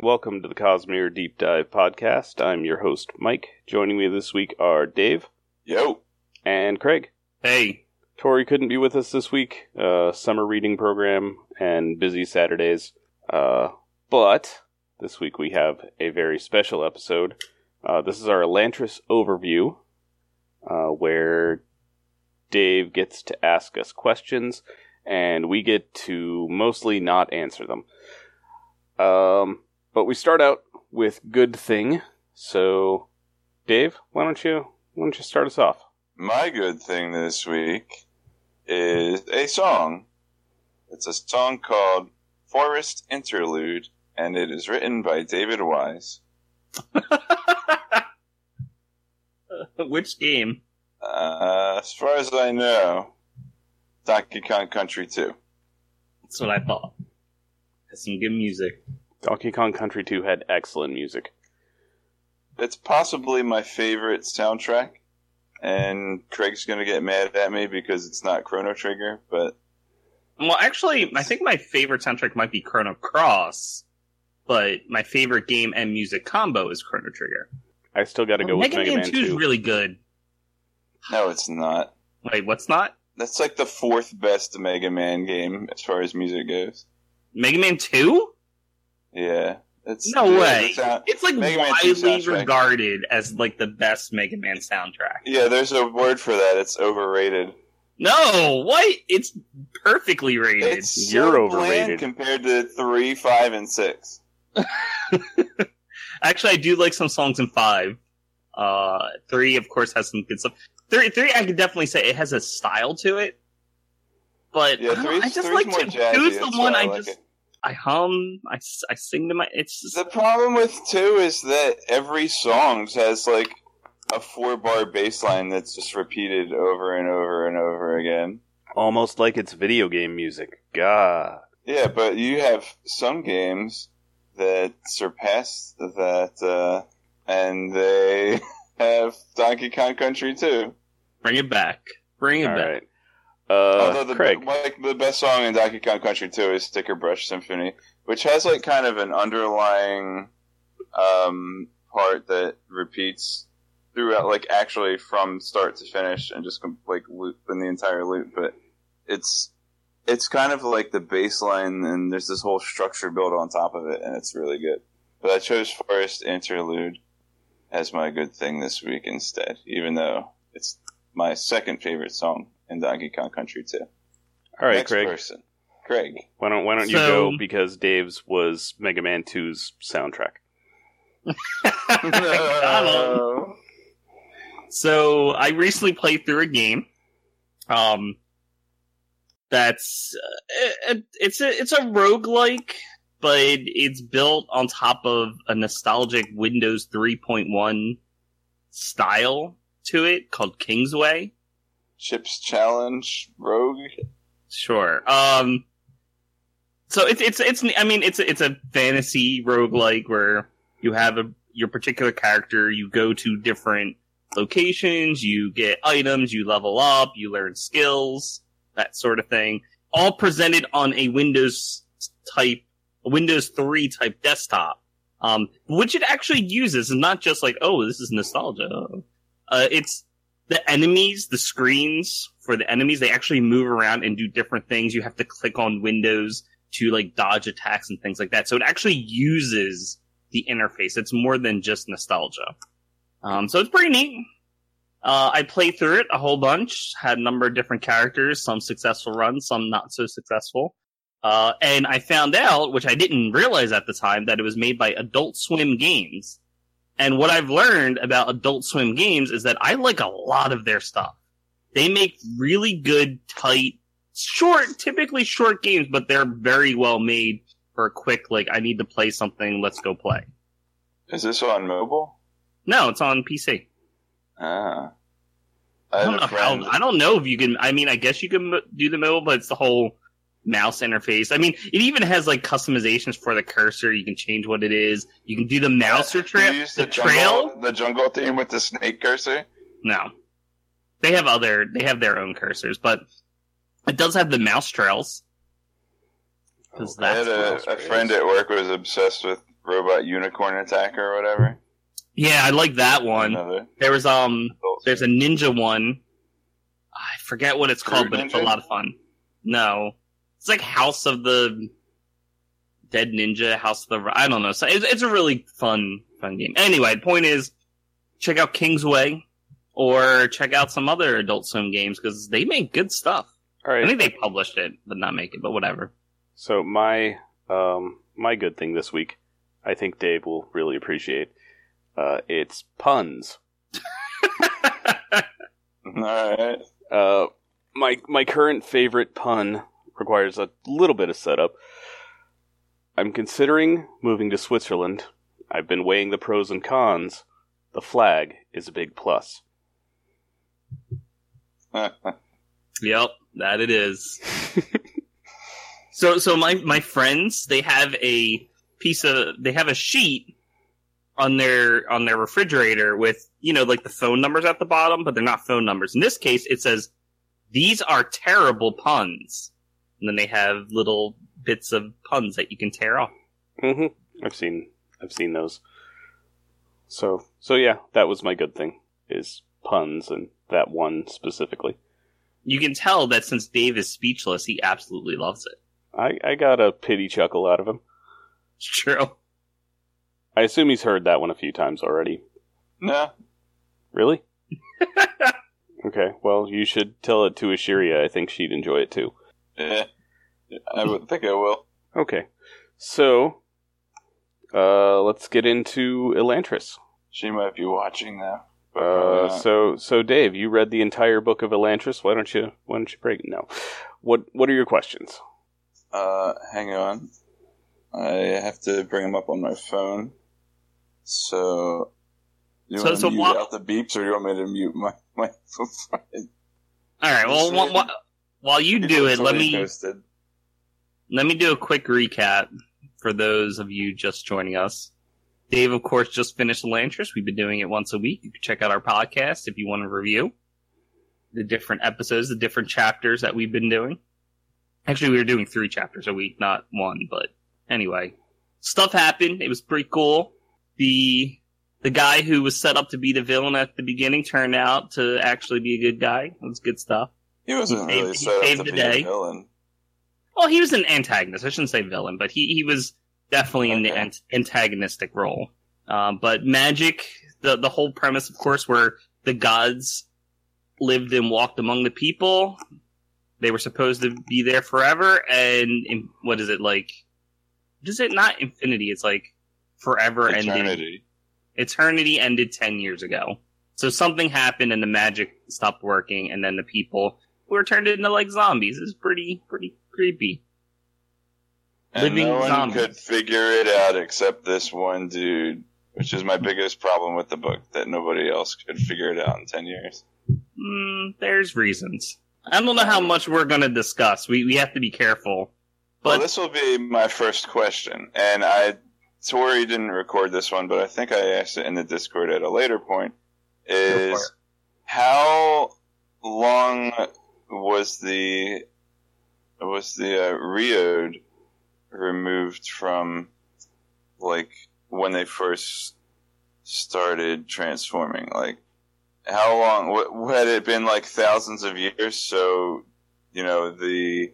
Welcome to the Cosmere Deep Dive Podcast. I'm your host, Mike. Joining me this week are Dave Yo. and Craig. Hey, Tori couldn't be with us this week. Uh, summer reading program and busy Saturdays. Uh, but this week we have a very special episode. Uh, this is our Elantris overview, uh, where Dave gets to ask us questions, and we get to mostly not answer them. Um, but we start out with good thing. So, Dave, why don't you why don't you start us off? My good thing this week is a song. It's a song called Forest Interlude, and it is written by David Wise. which game? Uh, as far as I know, Donkey Kong Country 2. That's what I thought. Has some good music. Donkey Kong Country 2 had excellent music. It's possibly my favorite soundtrack, and Craig's gonna get mad at me because it's not Chrono Trigger, but Well, actually, I think my favorite soundtrack might be Chrono Cross, but my favorite game and music combo is Chrono Trigger. I still got to go oh, with Mega Mega Man Man 2 is 2. really good. no, it's not. Wait, what's not? That's like the fourth best Mega Man game as far as music goes. Mega Man 2? Yeah. It's No yeah, way. sound- It's like Mega widely regarded as like the best Mega Man soundtrack. Yeah, there's a word for that. It's overrated. No, what? It's perfectly rated. It's You're so overrated. compared to three, five, and six. Actually, I do like some songs in five. Uh, three, of course, has some good stuff. Three, three, I could definitely say it has a style to it. But Yeah, I, don't know, three's, I just like two. jazzy. Two's the one I, like just it. I hum, I, I sing to my. It's just, The problem with two is that every song has like a four bar bass line that's just repeated over and over and over again. Almost like it's video game music. God. Yeah, but you have some games that surpass that, uh, and they have Donkey Kong Country too. bring it back, bring it All back. right. Uh, Although the Craig. like the best song in Donkey Kong Country 2 is Stickerbush Symphony, which has like kind of an underlying um, part that repeats throughout, like actually from start to finish, and just like loop in the entire loop. But it's it's kind of like the baseline, and there's this whole structure built on top of it, and it's really good. But I chose Forest Interlude as my good thing this week instead, even though it's my second favorite song in Donkey Kong Country 2. All right, Next Craig. person. Craig. Why don't Why don't you So- go because Dave's was Mega Man 2's soundtrack. Got him. So I recently played through a game. Um, that's uh, it, it's a it's a roguelike, but it's built on top of a nostalgic Windows 3.1 style to it called Kingsway. Chips Challenge Rogue. Sure. Um. So it's it's it's I mean it's it's a fantasy roguelike where you have a your particular character, you go to different locations, you get items, you level up, you learn skills, that sort of thing. All presented on a Windows type Windows 3 type desktop. Um which it actually uses and not just like, oh, this is nostalgia. Uh it's the enemies, the screens for the enemies, they actually move around and do different things. You have to click on windows to like dodge attacks and things like that. So it actually uses the interface. It's more than just nostalgia. Um, so it's pretty neat. Uh, I played through it a whole bunch, had a number of different characters, some successful runs, some not so successful. Uh, and I found out, which I didn't realize at the time, that it was made by Adult Swim Games. And what I've learned about Adult Swim games is that I like a lot of their stuff. They make really good, tight, short, typically short games, but they're very well made for a quick, like, I need to play something, let's go play. Is this on mobile? No, it's on PC. Ah. I I don't know how, I don't know if you can, I mean, I guess you can do the mobile, but it's the whole mouse interface. I mean, it even has like customizations for the cursor. You can change what it is. You can do the mouse or trail. you use The, jungle, trail? the jungle theme with the snake cursor. No. They have other, they have their own cursors, but it does have the mouse trails. 'Cause I that's had a, a friend at work was obsessed with robot unicorn attacker or whatever. Yeah, I like that one. Another There was um, there's a ninja one. I forget what it's called, Fruit but it's a lot of fun. No, it's like House of the Dead Ninja, House of the I don't know. So it's, it's a really fun fun game. Anyway, the point is, check out Kingsway or check out some other Adult Swim games because they make good stuff. All right. I think they published it, but not make it, but whatever. So my um my good thing this week, I think Dave will really appreciate. Uh, it's puns. All right. Uh, my my current favorite pun requires a little bit of setup. I'm considering moving to Switzerland. I've been weighing the pros and cons. The flag is a big plus. Yep, that it is. so so my my friends, they have a piece of they have a sheet on their on their refrigerator with, you know, like the phone numbers at the bottom, but they're not phone numbers. In this case, it says these are terrible puns. And then they have little bits of puns that you can tear off. hmm I've seen I've seen those. So so yeah, that was my good thing is puns and that one specifically. You can tell that since Dave is speechless, he absolutely loves it. I I got a pity chuckle out of him. It's true. I assume he's heard that one a few times already. no. Really? okay, well you should tell it to Ashiria. I think she'd enjoy it too. Yeah. I would think I will. Okay, so uh, let's get into Elantris. She might be watching now. but probably Uh, so so Dave, you read the entire book of Elantris. Why don't you why don't you break? No. What what are your questions? Uh, hang on. I have to bring them up on my phone. So, you So- want to so mute what- out the beeps, or you want me to mute my my? Phone? All right. Well, wh- wh- while you do it, let me Posted. let me do a quick recap for those of you just joining us. Dave, of course, just finished the Elantris. We've been doing it once a week. You can check out our podcast if you want to review the different episodes, the different chapters that we've been doing. Actually, we were doing three chapters a week, not one, but anyway. Stuff happened. It was pretty cool. The the guy who was set up to be the villain at the beginning turned out to actually be a good guy. It was good stuff. He wasn't He really saved- he set up to the be day. a villain. Well, he was an antagonist. I shouldn't say villain, but he, he was definitely in the Okay. ant- antagonistic role. Um, but magic, the the whole premise, of course, where the gods lived and walked among the people. They were supposed to be there forever, and in, what is it like? Is it not infinity? It's like forever ending. Eternity. Eternity ended ten years ago. So something happened, and the magic stopped working, and then the people were turned into like zombies. It's pretty pretty creepy. And Living no one zombies. could figure it out except this one dude, which is my biggest problem with the book, that nobody else could figure it out in 10 years. Mm, there's reasons. I don't know how much we're going to discuss. We we have to be careful. well, But this will be my first question, and I, Tori didn't record this one, but I think I asked it in the Discord at a later point, is how long was the, was the uh, Reod removed from, like, when they first started transforming? Like, how long what, had it been like thousands of years so you know the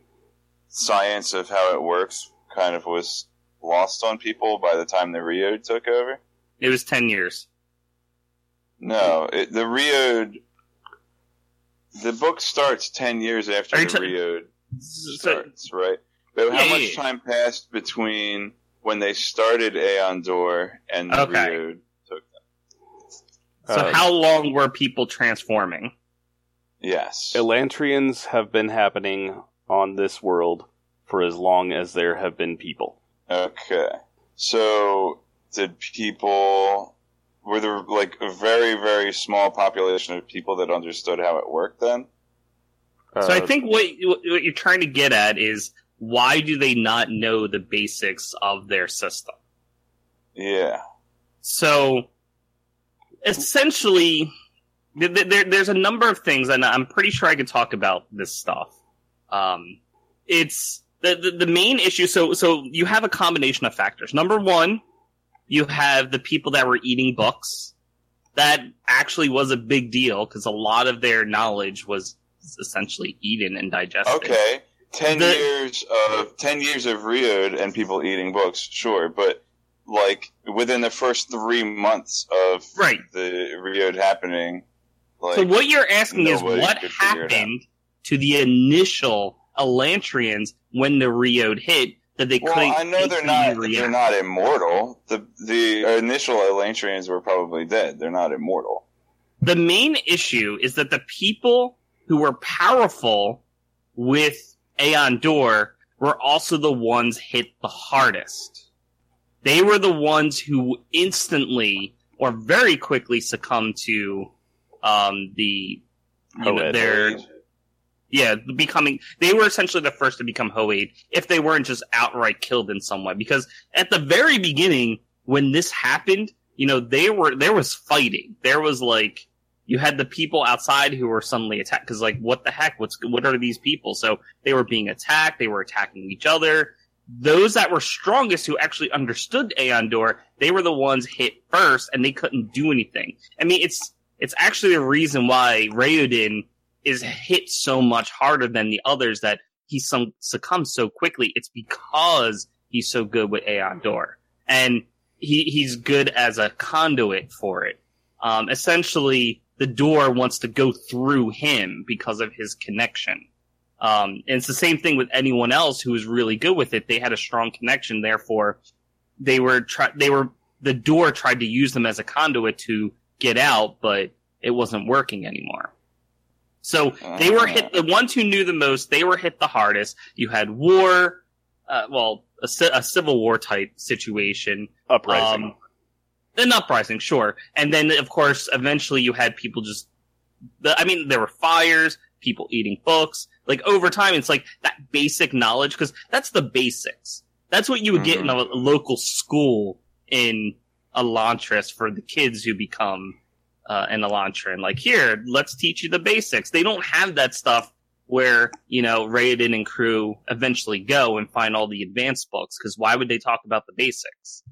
science of how it works kind of was lost on people by the time the Reod took over it was ten years. no it, the Reod the book starts 10 years after the ta- Reod starts right but how Yeah, yeah, much yeah. time passed between when they started AonDor and the Okay. Reod took them so Uh, how long were people transforming? yes Elantrians have been happening on this world for as long as there have been people. Okay. So, did people. Were there, like, a very, very small population of people that understood how it worked then? so I Uh, think what what you're trying to get at is why do they not know the basics of their system? Yeah. So essentially, th- th- there, there's a number of things, and I'm pretty sure I could talk about this stuff. Um, it's the, the the main issue. So so you have a combination of factors. Number one, you have the people that were eating books. That actually was a big deal because a lot of their knowledge was essentially eaten and digested. Okay, ten The- years of ten years of Reod and people eating books, sure, but like within the first three months of Right. the Reod happening, like so what you're asking is what could figure it out. happened to the initial Elantrians when the Reod hit that they Well, couldn't I know they're not. react? They're not immortal. The the initial Elantrians were probably dead. They're not immortal. the main issue is that the people who were powerful with AonDor were also the ones hit the hardest. They were the ones who instantly or very quickly succumbed to um, the you know, Hoed. their yeah becoming. They were essentially the first to become Hoed if they weren't just outright killed in some way. Because at the very beginning, when this happened, you know, they were there was fighting. There was like you had the people outside who were suddenly attacked because like what the heck? What's what are these people? So they were being attacked. They were attacking each other. Those that were strongest who actually understood AonDor, they were the ones hit first, and they couldn't do anything. I mean, it's it's actually the reason why Raoden is hit so much harder than the others that he some, succumbs so quickly. It's because he's so good with AonDor, and he he's good as a conduit for it. Um, essentially, the door wants to go through him because of his connection. Um, and it's the same thing with anyone else who was really good with it. They had a strong connection, therefore, they were try- they were the door tried to use them as a conduit to get out, but it wasn't working anymore. So they were hit. The ones who knew the most, they were hit the hardest. You had war, uh, well, a, a civil war type situation, Uprising. um, an uprising, sure. And then, of course, eventually you had people just, the, I mean, there were fires, people eating books. Like over time, it's like that basic knowledge, because that's the basics. That's what you would get in a, a local school in Elantris for the kids who become uh, an Elantrian. Like, here, let's teach you the basics. They don't have that stuff where, you know, Raoden and crew eventually go and find all the advanced books, because why would they talk about the basics?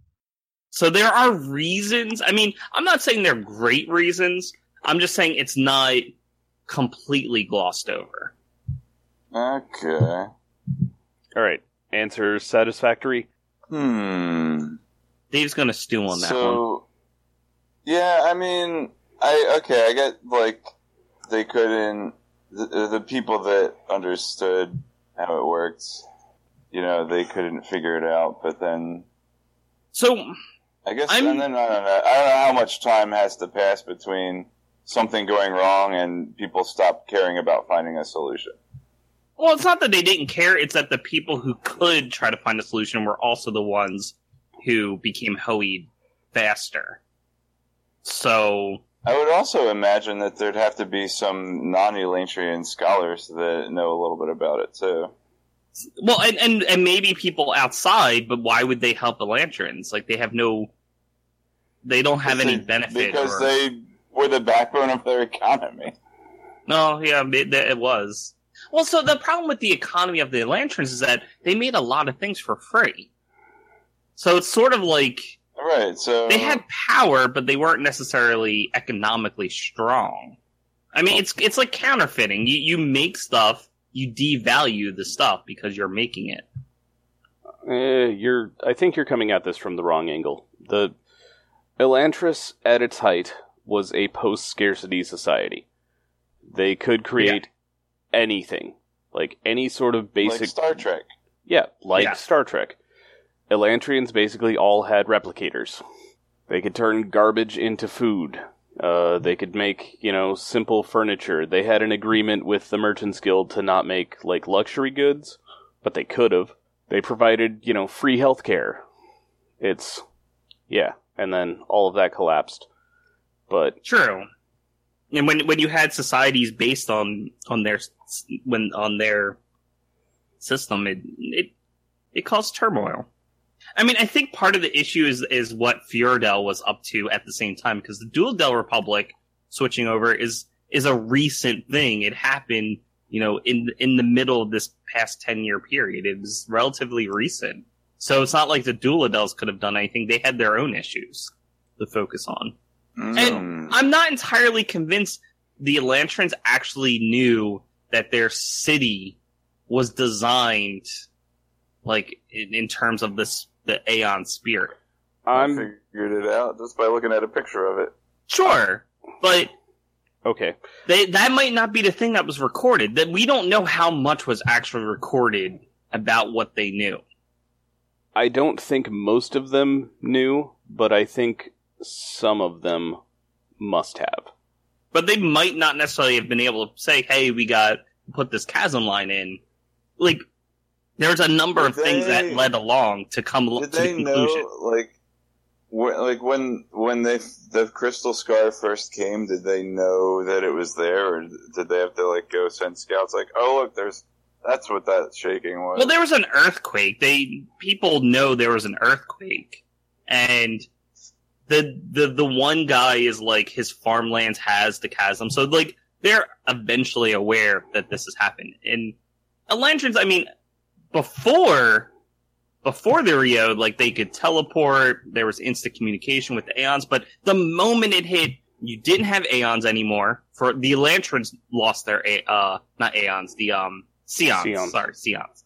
So there are reasons. I mean, I'm not saying they're great reasons. I'm just saying it's not completely glossed over. Okay. All right. Answer satisfactory. Hmm. Dave's gonna stew on that so, one. yeah, I mean, I okay, I get like they couldn't the, the people that understood how it worked, you know, they couldn't figure it out. But then So I guess, I'm- and then I don't know, I don't know how much time has to pass between something going wrong and people stop caring about finding a solution. Well, it's not that they didn't care, it's that the people who could try to find a solution were also the ones who became Hoed faster. So, I would also imagine that there'd have to be some non-Elantrian scholars that know a little bit about it too. well, and, and, and maybe people outside, but why would they help the Lanterns? Like, they have no, they don't have any They- benefit. because or- they were the backbone of their economy. No, yeah, it, it was. Well, so the problem with the economy of the Lanterns is that they made a lot of things for free. So it's sort of like Right. So they had power, but they weren't necessarily economically strong. I mean, it's it's like counterfeiting. You you make stuff, you devalue the stuff because you're making it. Eh, you're. I think you're coming at this from the wrong angle. The Elantris, at its height, was a post-scarcity society. They could create anything, like any sort of basic. like Star Trek. yeah, like Yeah. Star Trek. Elantrians basically all had replicators. They could turn garbage into food. Uh, they could make, you know, simple furniture. They had an agreement with the Merchants Guild to not make, like, luxury goods, but they could have. They provided, you know, free healthcare. It's, yeah, and then all of that collapsed. But, True. And when when you had societies based on on their when on their system, it it it caused turmoil. I mean, I think part of the issue is is what Fjordell was up to at the same time because the Duladel Republic switching over is is a recent thing. It happened, you know, in in the middle of this past ten year period. It was relatively recent. So it's not like the Duladels could have done anything. They had their own issues to focus on. Mm. I'm not entirely convinced the Elantrians actually knew that their city was designed like in, in terms of this the Aon spirit. I I'm figured it out just by looking at a picture of it. Sure, but okay. they that might not be the thing that was recorded. That we don't know how much was actually recorded about what they knew. I don't think most of them knew, but I think some of them must have. But they might not necessarily have been able to say, "Hey, we got put this chasm line in." Like, there's a number Did of things they- that led along to come to the conclusion. know, like, wh- like when when they the crystal scar first came? Did they know that it was there, or did they have to like go send scouts? Like, oh look, there's that's what that shaking was. Well, there was an earthquake. They people know there was an earthquake, and the the the one guy is like his farmlands has the chasm, so like they're eventually aware that this has happened. And Elantrians, I mean, before before the Reod, like they could teleport, there was instant communication with the Aons, but the moment it hit, you didn't have Aons anymore. For the Elantrians lost their A- uh not Aons, the um Seons. Seons. Sorry, Seons.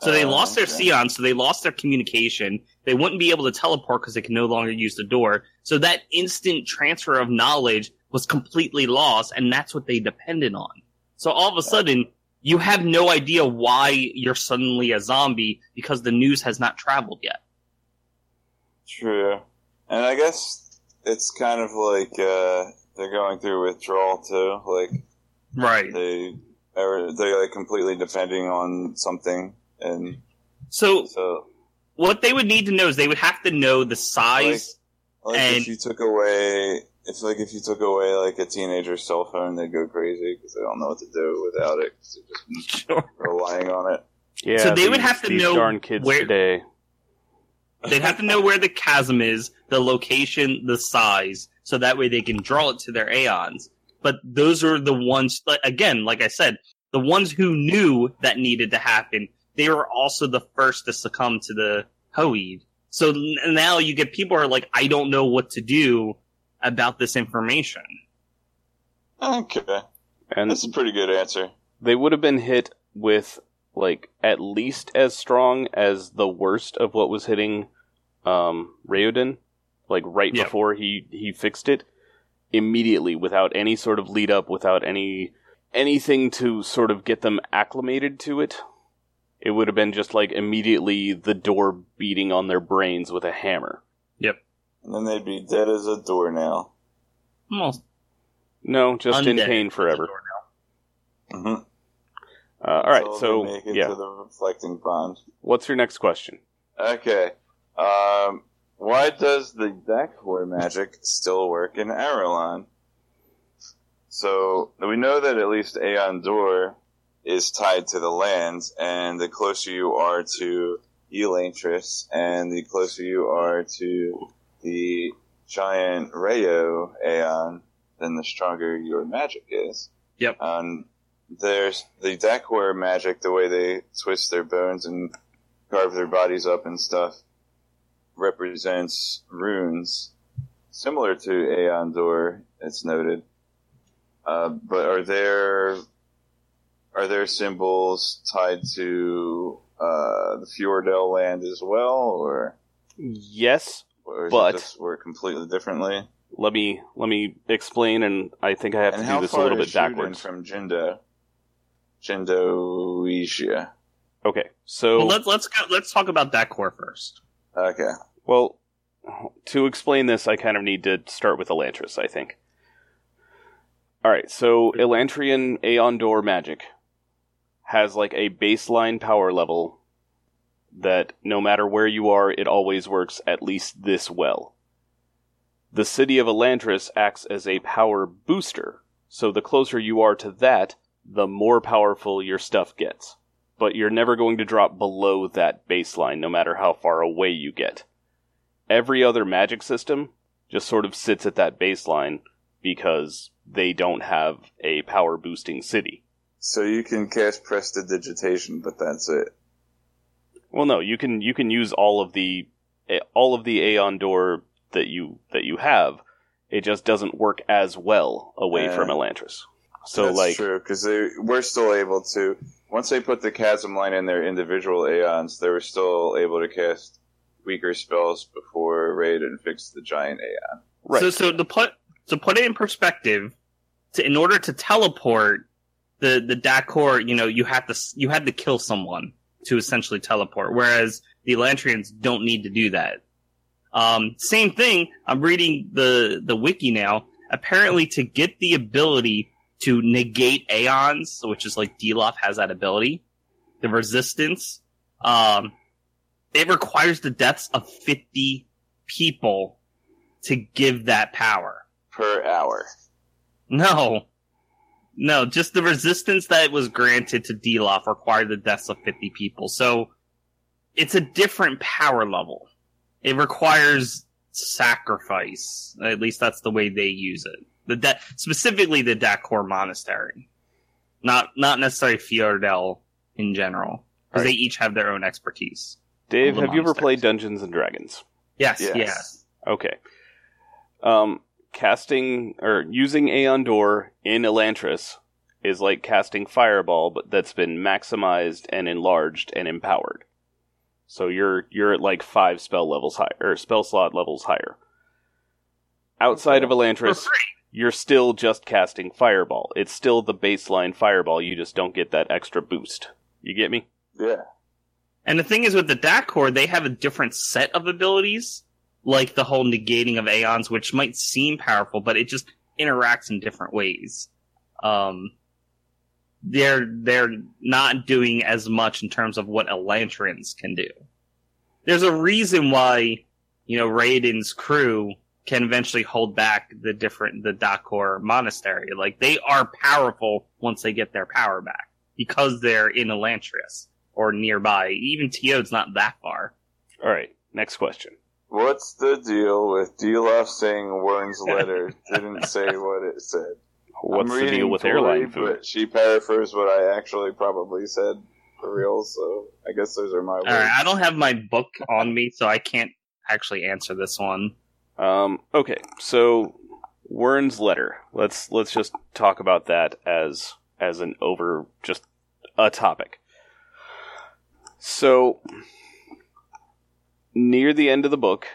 So they Oh, lost their okay. Seons, so they lost their communication. They wouldn't be able to teleport because they can no longer use the door. So that instant transfer of knowledge was completely lost, and that's what they depended on. So all of a sudden, you have no idea why you're suddenly a zombie because the news has not traveled yet. True, and I guess it's kind of like uh, they're going through withdrawal too. Like Right. they are they're like completely depending on something, and So so what they would need to know is they would have to know the size. like And- if you took away. If like if you took away like a teenager's cell phone, they'd go crazy because they don't know what to do without it. 'cause they're just Sure. relying on it. Yeah, So they would have to know darn kids where- today. They'd have to know where the chasm is, the location, the size, so that way they can draw it to their Aons. But those are the ones, again, like I said, the ones who knew that needed to happen, they were also the first to succumb to the Hoed. So now you get people are like, I don't know what to do about this information. Okay, And that's a pretty good answer. they would have been hit with like at least as strong as the worst of what was hitting um Raoden, like right Yeah. before he he fixed it immediately without any sort of lead up, without any anything to sort of get them acclimated to it. It would have been just like immediately the door beating on their brains with a hammer. And then they'd be dead as a doornail. Almost No, just in pain forever. Mm-hmm. Uh, all right, Until so make it yeah, to the reflecting pond. what's your next question? Okay. Um, why does the Dakhor magic still work in Arelon? So we know that at least AonDor is tied to the lands, and the closer you are to Elantris, and the closer you are to the giant Rayo Aeon, then the stronger your magic is. Yep. Um, there's the Dakhor magic, the way they twist their bones and carve their bodies up and stuff, represents runes similar to AonDor. It's noted, uh, but are there are there symbols tied to uh, the Fjordell land as well, or, Yes, or does But- it just work completely differently? let me let me explain, and I think I have and to do this a far little is bit Shuden backwards. from Jindo? Jindoisia. Okay, so Well, let's let's go, let's talk about Dakhor first. Okay. Well, to explain this, I kind of need to start with Elantris, I think. Alright, so Elantrian AonDor magic has like a baseline power level that no matter where you are, it always works at least this well. The city of Elantris acts as a power booster, so the closer you are to that, the more powerful your stuff gets. But you're never going to drop below that baseline, no matter how far away you get every other magic system just sort of sits at that baseline because they don't have a power boosting city. So you can cast prestidigitation, but that's it. Well, no, you can you can use all of the all of the AonDor that you that you have. It just doesn't work as well away Yeah. from Elantris. So That's like true because we're still able to. Once they put the chasm line in their individual Aons, they were still able to cast weaker spells before Raoden fixed the giant Aon. right. So, so to put to put it in perspective, to, in order to teleport the the Dakhor, you know, you had to you had to kill someone to essentially teleport, whereas the Elantrians don't need to do that. Um, same thing. I'm reading the the wiki now. Apparently, to get the ability to negate Aons, which is like Dilaf has that ability, the resistance, um, it requires the deaths of 50 people to give that power. per hour. No. No, just the resistance that was granted to Dilaf required the deaths of 50 people. So it's a different power level. It requires sacrifice. At least that's the way they use it. The da- specifically the Dakhor Monastery. Not not necessarily Fjordell in general. Because they each have their own expertise. Dave, have you ever played Dungeons and Dragons? Yes, Yes. yes. Okay. Um, casting or using AonDor in Elantris is like casting Fireball, but that's been maximized and enlarged and empowered. So you're you're at like five spell levels higher or spell slot levels higher. Outside of Elantris, you're still just casting Fireball. It's still the baseline Fireball. You just don't get that extra boost. You get me? Yeah. And the thing is with the Dakhor, they have a different set of abilities, like the whole negating of Aons, which might seem powerful, but it just interacts in different ways. Um, they're they're not doing as much in terms of what Elantrians can do. There's a reason why, you know, Raoden's crew can eventually hold back the different the Dakhor monastery. Like they are powerful once they get their power back because they're in Elantris or nearby. Even Teod's not that far. All right. Next question. What's the deal with Dilaf saying Wyrn's letter didn't say what it said? What's I'm the deal with fully, airline food? But she paraphrased what I actually probably said for real, so I guess those are my words. All right, I don't have my book on me, so I can't actually answer this one. Um, okay, so Wyrn's letter. Let's let's just talk about that as as an over just a topic. So near the end of the book,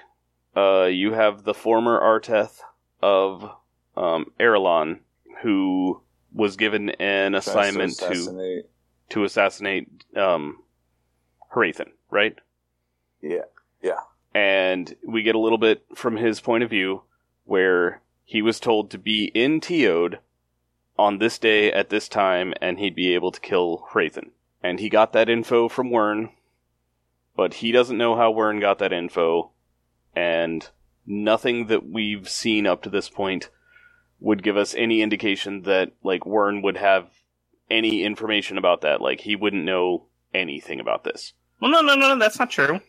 uh, you have the former Arteth of um, Arelon who was given an assignment to assassinate. to assassinate um, Hrathen, right? Yeah. Yeah. And we get a little bit from his point of view where he was told to be in Teod on this day at this time and he'd be able to kill Hrathen. And he got that info from Wyrn, but he doesn't know how Wyrn got that info, and nothing that we've seen up to this point would give us any indication that like Wyrn would have any information about that. Like he wouldn't know anything about this. Well, no, no, no, no that's not true.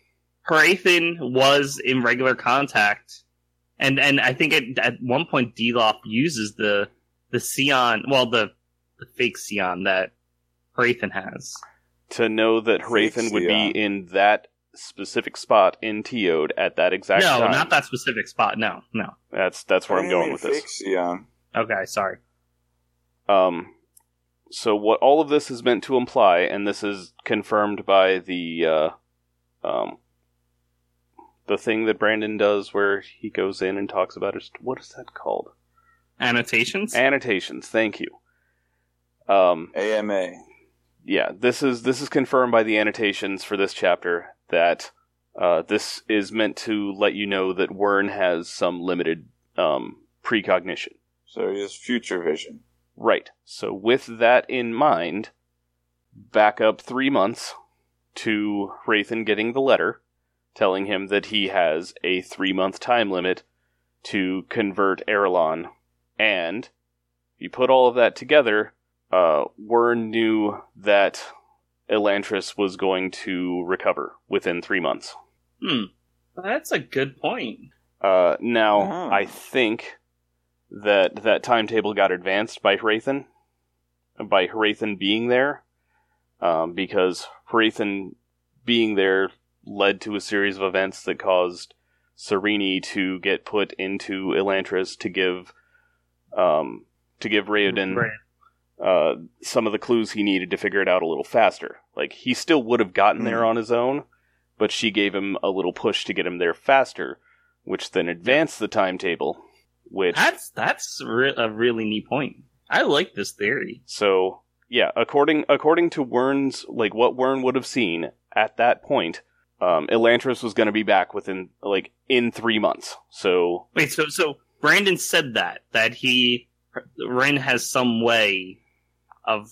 Hrathen was in regular contact, and and I think at, at one point Dilaf uses the the Seon, well, the the fake Seon that Hrathen has. To know that Hrathen would be in that specific spot in Teod at that exact no, time. not that specific spot. No, no. That's that's where I'm going with this. Seon. Okay, sorry. Um, so what all of this is meant to imply, and this is confirmed by the uh, um, the thing that Brandon does, where he goes in and talks about it. What is that called? Annotations. Annotations. Thank you. Um, AMA. Yeah, this is this is confirmed by the annotations for this chapter that uh, this is meant to let you know that Wyrn has some limited um, precognition. So he has future vision. Right. So with that in mind, back up three months to Hrathen getting the letter telling him that he has a three month time limit to convert Arelon. And you put all of that together, uh, Wyrn knew that Elantris was going to recover within three months. Hmm. That's a good point. Uh, now, Oh. I think that that timetable got advanced by Hrathen, by Hrathen being there, um, because Hrathen being there led to a series of events that caused Sarene to get put into Elantris to give um, to give Raoden Right. Uh, some of the clues he needed to figure it out a little faster. Like he still would have gotten there on his own, but she gave him a little push to get him there faster, which then advanced the timetable. Which That's that's re- a really neat point. I like this theory. so yeah, according according to Wyrn's like what Wern would have seen at that point, um, Elantris was going to be back within like in three months. So Wait, so so Brandon said that that he Ren has some way of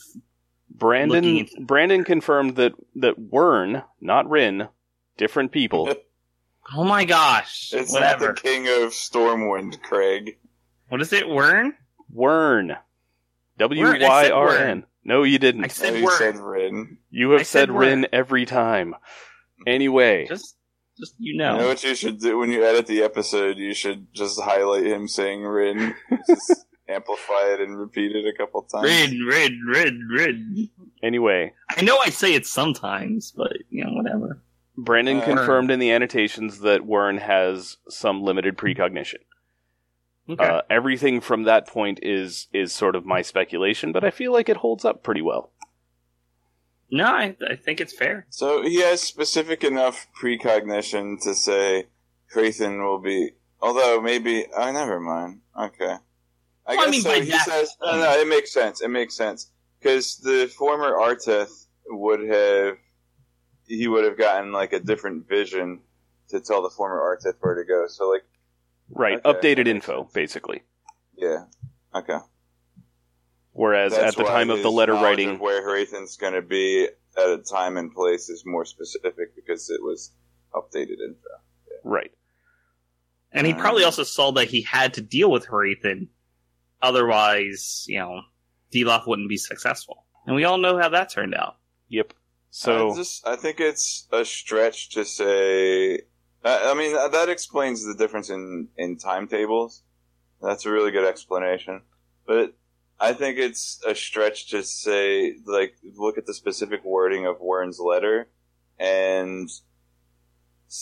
Brandon Looking Brandon confirmed that that Wyrn, not Rin, different people. oh my gosh, It's whatever. not the king of Stormwind, Craig. What is it, Wyrn? Wyrn. W Wyrn, I Y said R Wyrn. N. No, you didn't. I said Oh, you Wyrn. said Rin. You have I said said Rin every time. Anyway, Just just you You know. know what you should do when you edit the episode? You should just highlight him saying Rin. just amplify it and repeat it a couple times. Red, red, red, red. anyway, I know I say it sometimes, but you know, whatever. Brandon Uh, confirmed in the annotations that Wyrn has some limited precognition. Okay. Uh, everything from that point is is sort of my speculation, but I feel like it holds up pretty well. no, I, I think it's fair. So he has specific enough precognition to say Crathan will be. Although maybe, oh, never mind. Okay, I Well, I guess mean, so. He that says, no, no, it makes sense. It makes sense because the former Arteth would have, he would have gotten like a different vision to tell the former Arteth where to go. So like, Right, Okay, updated info, sense. basically. yeah, okay. Whereas That's at the time of the letter writing, of where Hrathen's going to be at a time and place is more specific because it was updated info. right, And he probably also saw that he had to deal with Harathan. Otherwise, you know, Dilaf wouldn't be successful. And we all know how that turned out. yep. So I just I think it's a stretch to say. I, I mean, that explains the difference in in timetables. That's a really good explanation, but I think it's a stretch to say like look at the specific wording of Warren's letter and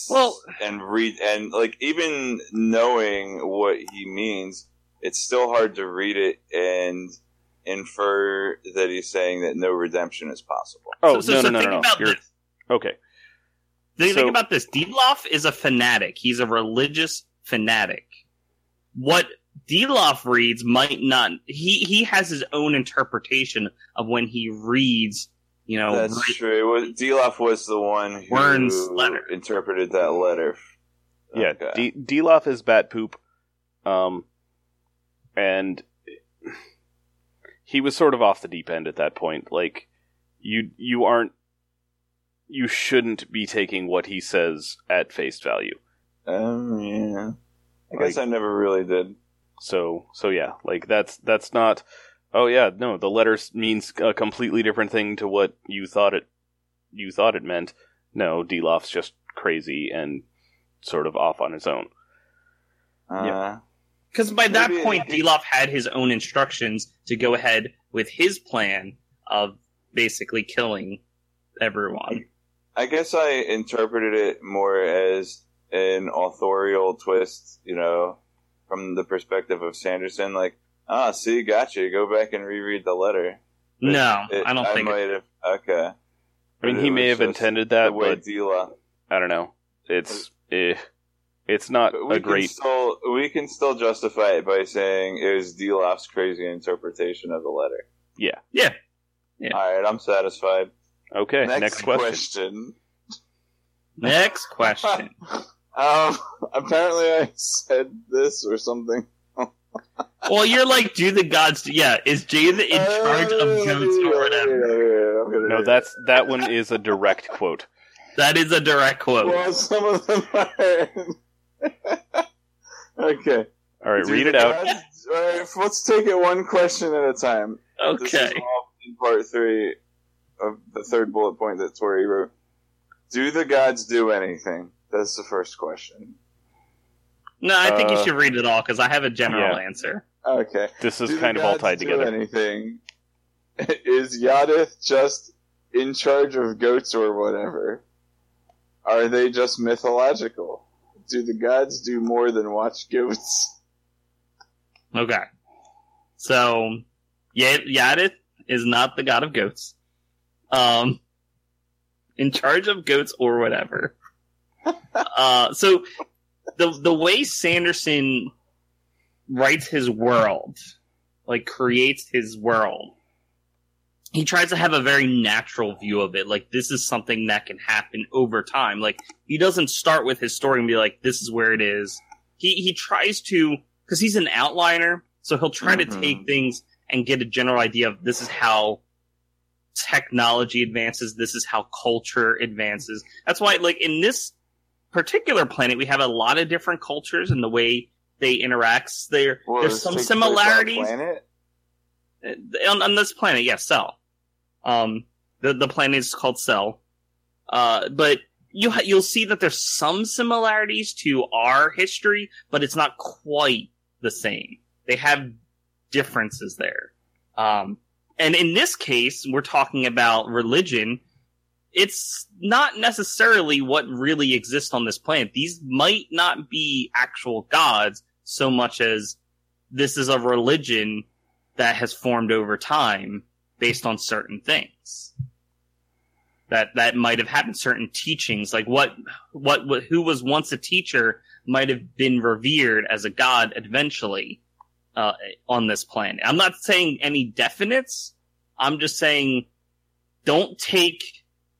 Well- and read and like even knowing what he means, it's still hard to read it and infer that he's saying that no redemption is possible. oh so, so, no, so no no think no no. about You're- this. okay. Think, So- think about this. Dilaf is a fanatic. He's a religious fanatic. What Dilaf reads might not. He he has his own interpretation of when he reads. You know, That's re- true. It was, Dilaf was the one who Wyrn's letter. interpreted that letter. Yeah, Okay. D- Dilaf is bat poop, um, and he was sort of off the deep end at that point. Like you, you aren't, you shouldn't be taking what he says at face value. Um, yeah. I Like- guess I never really did. So, so yeah, like that's that's not. Oh yeah, no, the letter means a completely different thing to what you thought it you thought it meant. No, Dilaf's just crazy and sort of off on his own. Uh, Yeah. Because by that Maybe- point, Dilaf had his own instructions to go ahead with his plan of basically killing everyone. I guess I interpreted it more as an authorial twist, you know, from the perspective of Sanderson. Like, ah, see, gotcha. Go back and reread the letter. But No, it- I don't think. might have. Okay. I mean, But he may have just intended the that, way but Dilaf I don't know. It's eh, it's not we a can great. still we can still justify it by saying it was Dilaf's crazy interpretation of the letter. Yeah. Yeah. Yeah. All right, I'm satisfied. Okay, next, question. Next question. um, apparently I said this or something. well, you're like, do the gods? Yeah, is Jade in charge of goats or whatever? No, that's that one is a direct quote. That is a direct quote. well, some of them are. okay, All right, Do read it out. gods- all right, let's take it one question at a time. This is Okay. all in part three of the third bullet point that Tori wrote. Do the gods do anything? That's the first question. No, I think you Uh, should read it all because I have a general yeah. answer. Okay. This is Do kind of all tied do together. Anything? Is Yadith just in charge of goats or whatever? Are they just mythological? Do the gods do more than watch goats? Okay. So, Y- Yadith is not the god of goats. Um, in charge of goats or whatever. uh, so the the way Sanderson writes his world, like creates his world, he tries to have a very natural view of it. Like this is something that can happen over time. Like he doesn't start with his story and be like, "This is where it is." He he tries to because he's an outliner, so he'll try Mhm. to take things and get a general idea of this is how technology advances. This is how culture advances. That's why, like in this particular planet, we have a lot of different cultures and the way they interact. There, Well, there's some takes place on similarities on, on this planet. Yes, Sel. Um, the the planet is called Sel. Uh, but you ha- you'll see that there's some similarities to our history, but it's not quite the same. They have differences there. Um, and in this case, we're talking about religion. It's not necessarily what really exists on this planet. These might not be actual gods so much as this is a religion that has formed over time based on certain things. That that might have happened certain teachings like what what, what who was once a teacher might have been revered as a god eventually uh, on this planet. I'm not saying any definites. I'm just saying don't take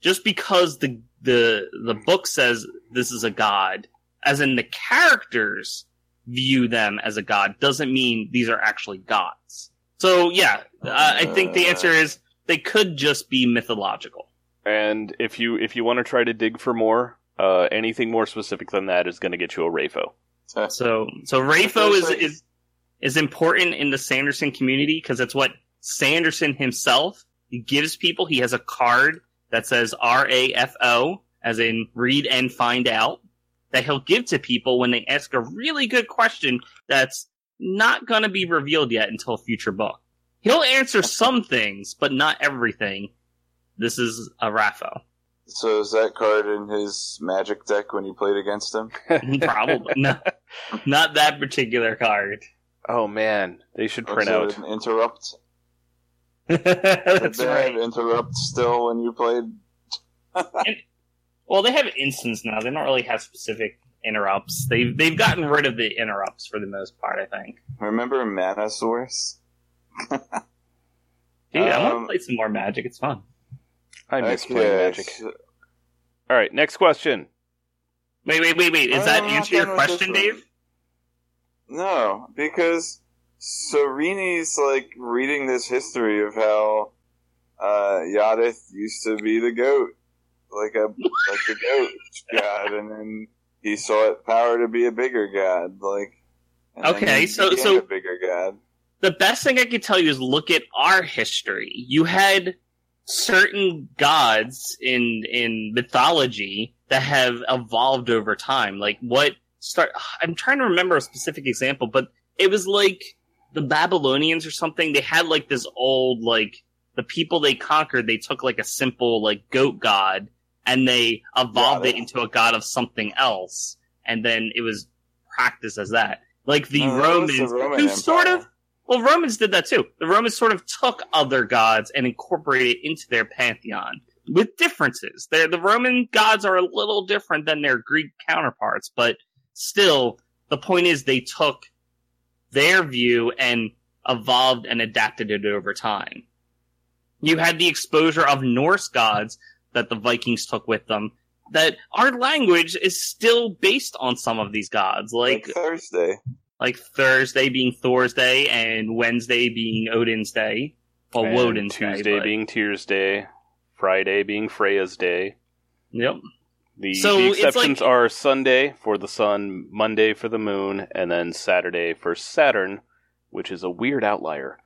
just because the the the book says this is a god as in the characters view them as a god doesn't mean these are actually gods so yeah uh, i think the answer is they could just be mythological And if you if you want to try to dig for more, uh, anything more specific than that is going to get you a Rafo. So so Rafo is is is important in the Sanderson community because it's what Sanderson himself gives people. He has a card that says R A F O, as in read and find out, that he'll give to people when they ask a really good question that's not going to be revealed yet until a future book. He'll answer some things, but not everything. This is a Rafo. So is that card in his magic deck when you played against him? Probably. no, not that particular card. Oh man, they should print Or out. an interrupt? That's they right. have interrupt still when you played? Well, they have instants now. They don't really have specific interrupts. They've they've gotten rid of the interrupts for the most part. I think. Remember Mana Source? Dude, I want Um, to play some more Magic. It's fun. I miss Okay, playing Magic. All right, next question. Wait, wait, wait, wait. Is No, that answer your done with this question. Dave? No, because Sereni's like reading this history of how uh, Jaddeth used to be the goat, like a like the goat god, and then he saw it power to be a bigger god, like. Okay, so- so- a bigger god. The best thing I could tell you is look at our history. You had certain gods in in mythology that have evolved over time. Like what start? I'm trying to remember a specific example, but it was like the Babylonians or something. They had like this old like the people they conquered. They took like a simple like goat god and they evolved Yeah, it into a god of something else, and then it was practiced as that. Like the No, Romans, the Roman who sort of well, Romans did that too. The Romans sort of took other gods and incorporated it into their pantheon with differences. they the Roman gods are a little different than their Greek counterparts, but still, the point is they took their view and evolved and adapted it over time. You had the exposure of Norse gods that the Vikings took with them. That our language is still based on some of these gods, like like Thursday. like Thursday being Thor's day and Wednesday being Odin's day. Well, And Woden's Tuesday day. but- being Tears Day, Friday being Freya's day. Yep. The, So the exceptions like- are Sunday for the sun, Monday for the moon, and then Saturday for Saturn, which is a weird outlier.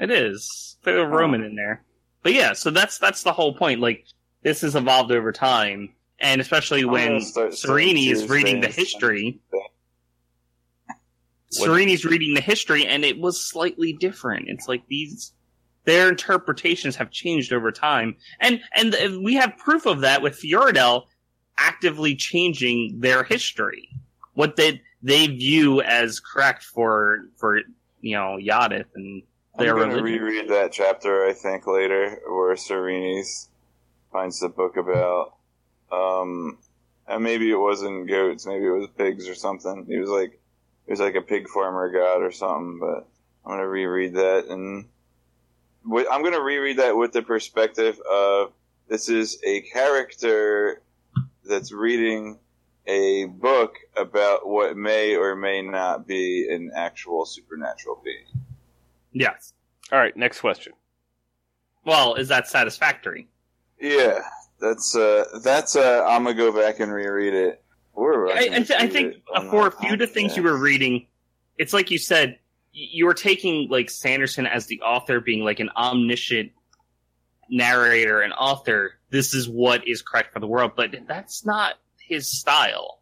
It is. Throw a Roman in there. But yeah, so that's that's the whole point. Like this has evolved over time, and especially I'm when gonna start saying Serini is reading the history. Sereni's reading the history, and it was slightly different. It's like these their interpretations have changed over time, and and we have proof of that with Fjordell actively changing their history, what they they view as correct for for you know Jaddeth and their I'm gonna religion. reread that chapter. I think later where Serenes finds the book about. Um, and maybe it wasn't goats. Maybe it was pigs or something. He was like, he was like a pig farmer god or something. But I'm gonna reread that, and wi- I'm gonna reread that with the perspective of this is a character that's reading a book about what may or may not be an actual supernatural being. Yes. All right, next question. Well, is that satisfactory? Yeah, that's uh, that's uh, I'm gonna go back and reread it. Or I, I, th- I think for a few of the things you were reading, it's like you said, you were taking like Sanderson as the author, being like an omniscient narrator and author. This is what is correct for the world, but that's not his style.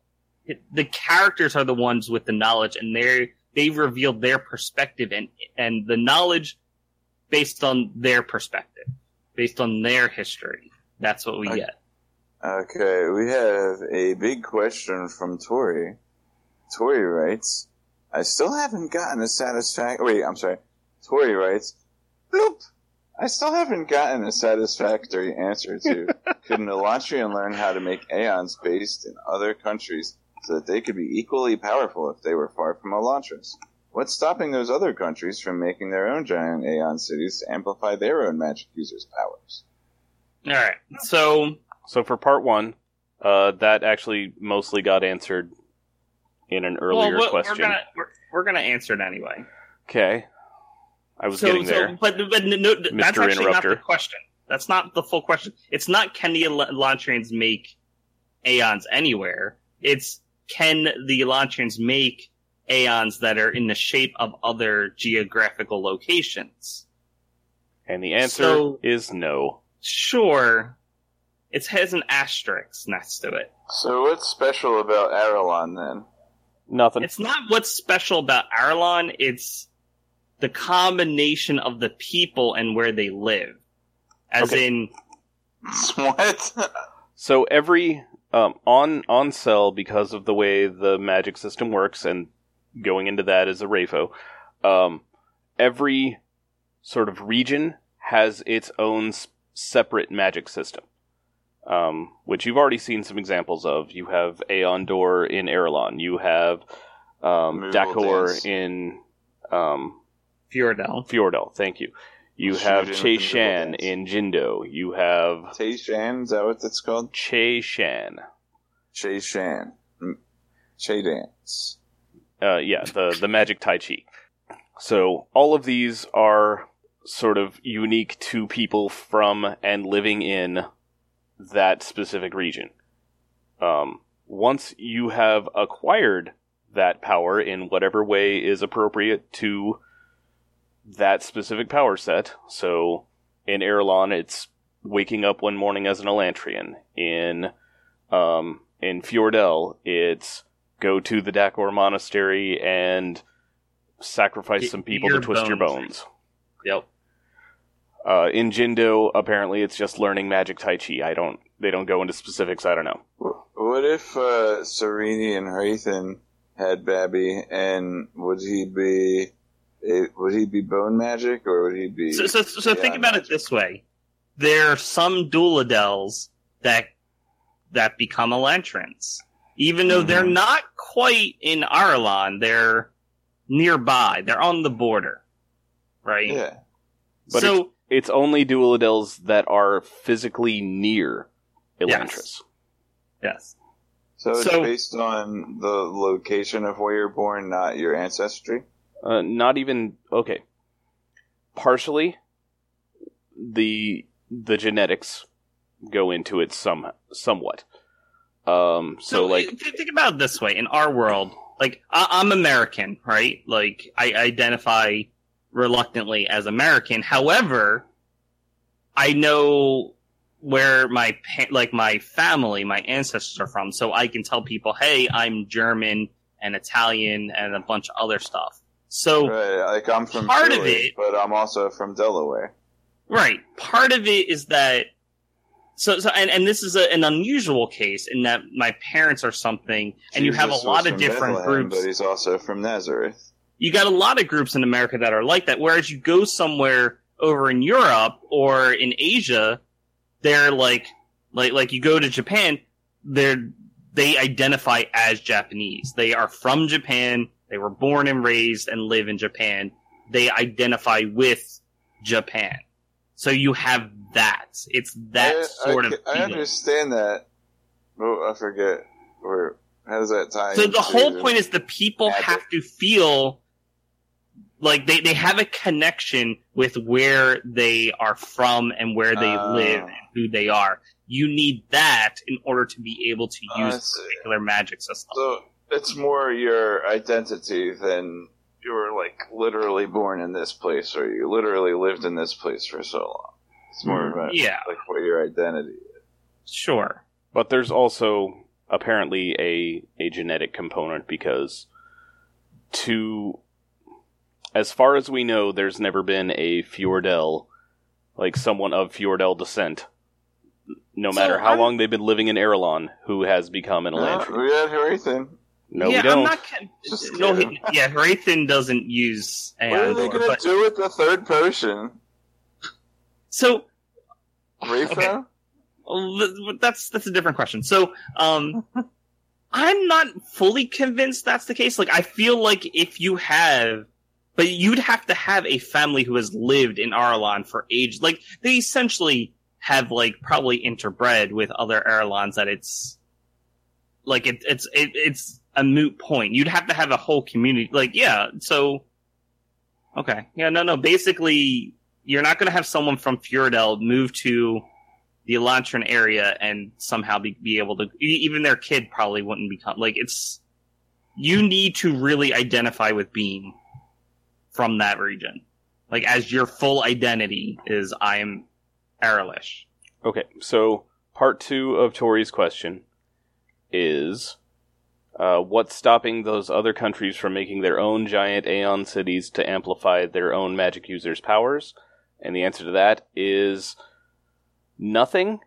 The characters are the ones with the knowledge, and they they've revealed their perspective and and the knowledge based on their perspective, based on their history. That's what we Okay. get. Okay, we have a big question from Tori. Tori writes, I still haven't gotten a satisfactory. Wait, I'm sorry. Tori writes, Bloop! I still haven't gotten a satisfactory answer to could an Elantrian learn how to make Aons based in other countries so that they could be equally powerful if they were far from Elantris? What's stopping those other countries from making their own giant Aon cities to amplify their own magic users' powers? All right, so So for part one, uh, that actually mostly got answered in an earlier well, question. We're gonna, we're, we're gonna answer it anyway. Okay, I was so, getting so- there. but but no, that's Mr. actually not Interrupter. the question. That's not the full question. It's not can the El- Elantrians make Aons anywhere. It's can the Elantrians make Aons that are in the shape of other geographical locations. And the answer So- is no. Sure, it has an asterisk next to it. So what's special about Arelon then? Nothing. It's not what's special about Arelon, it's the combination of the people and where they live. As Okay. in, what? So every um, on on Sel because of the way the magic system works, and going into that is a Rafo. Um, every sort of region has its own s- separate magic system, um, which you've already seen some examples of. You have AonDor in Arelon. You have um, Dakhor dance. in um, Fjordel. Fjordell. Thank you. You Shoot have in ChayShan in Jindo. You have Tay Shan, is that what that's called? ChayShan. Che Shan. Che Dance. Uh, yeah, the the magic tai chi. So all of these are sort of unique to people from and living in that specific region. Um, once you have acquired that power in whatever way is appropriate to that specific power set, so in Arelon, it's waking up one morning as an Elantrian. In um, in Fjordell, it's go to the Dakhor Monastery and sacrifice Get some people to twist your bones. bones. Yep. Uh, in Jindo, apparently it's just learning magic Tai Chi. I don't. They don't go into specifics. I don't know. What if uh, Serini and Hrathen had Babby, and would he be would he be bone magic or would he be? So, so, so think Yeah, about it this way: there are some Duladels that that become Elantrians, even though they're Mhm. not quite in Arelon. They're nearby. They're on the border, right? Yeah. But so It's only Duladels that are physically near Elantris. yes, So it's So- based on the location of where you're born, not your ancestry. Uh, not even okay. Partially, the the genetics go into it some somewhat. Um, so, like th- think about it this way: in our world, like I- I'm American, right? Like I identify reluctantly as American. However, I know where my pa- like my family, my ancestors are from, so I can tell people, "Hey, I'm German and Italian and a bunch of other stuff." So, Right. Like I'm from Part of it- but I'm also from Delaware. right, part of it is that so so and, and this is a, an unusual case in that my parents are something and you have a lot of different groups but he's also from Nazareth. you got a lot of groups in America that are like that. Whereas you go somewhere over in Europe or in Asia, they're like, like, like you go to Japan, they're, they identify as Japanese. They are from Japan. They were born and raised and live in Japan. They identify with Japan. So you have that. It's that I, sort I, of. I feeling. understand that. Oh, I forget. Where how does that tie? So the whole point is the people magic. have to feel like they, they have a connection with where they are from and where they Ah. live and who they are. You need that in order to be able to Oh, use a particular magic system. So it's more your identity than you were like literally born in this place or you literally lived in this place for so long. It's more about Yeah, like what your identity is. sure. But there's also apparently a a genetic component because to as far as we know, there's never been a Fjordell, like someone of Fjordell descent, no So matter how I'm- long they've been living in Arelon, who has become an Uh, Elantri. we had Hrathen. No, yeah, we don't. I'm not. con- Just No, he, yeah, Hrathen doesn't use What are they gonna but do with the third potion? so Refo? Okay. Well, that's that's a different question. So, um, I'm not fully convinced that's the case. Like, I feel like if you have, but you'd have to have a family who has lived in Arelon for age. Like, they essentially have like probably interbred with other Arlons that it's like it, it's it, it's a moot point. You'd have to have a whole community. Like, yeah. So, okay, yeah, no, no. Basically, you're not going to have someone from Fjordell move to the Elantron area and somehow be, be able to even their kid probably wouldn't become like it's you need to really identify with being from that region like as your full identity is i am Aralish. Okay, so part two of Tori's question is uh, what's stopping those other countries from making their own giant Aon cities to amplify their own magic users' powers? And the answer to that is nothing,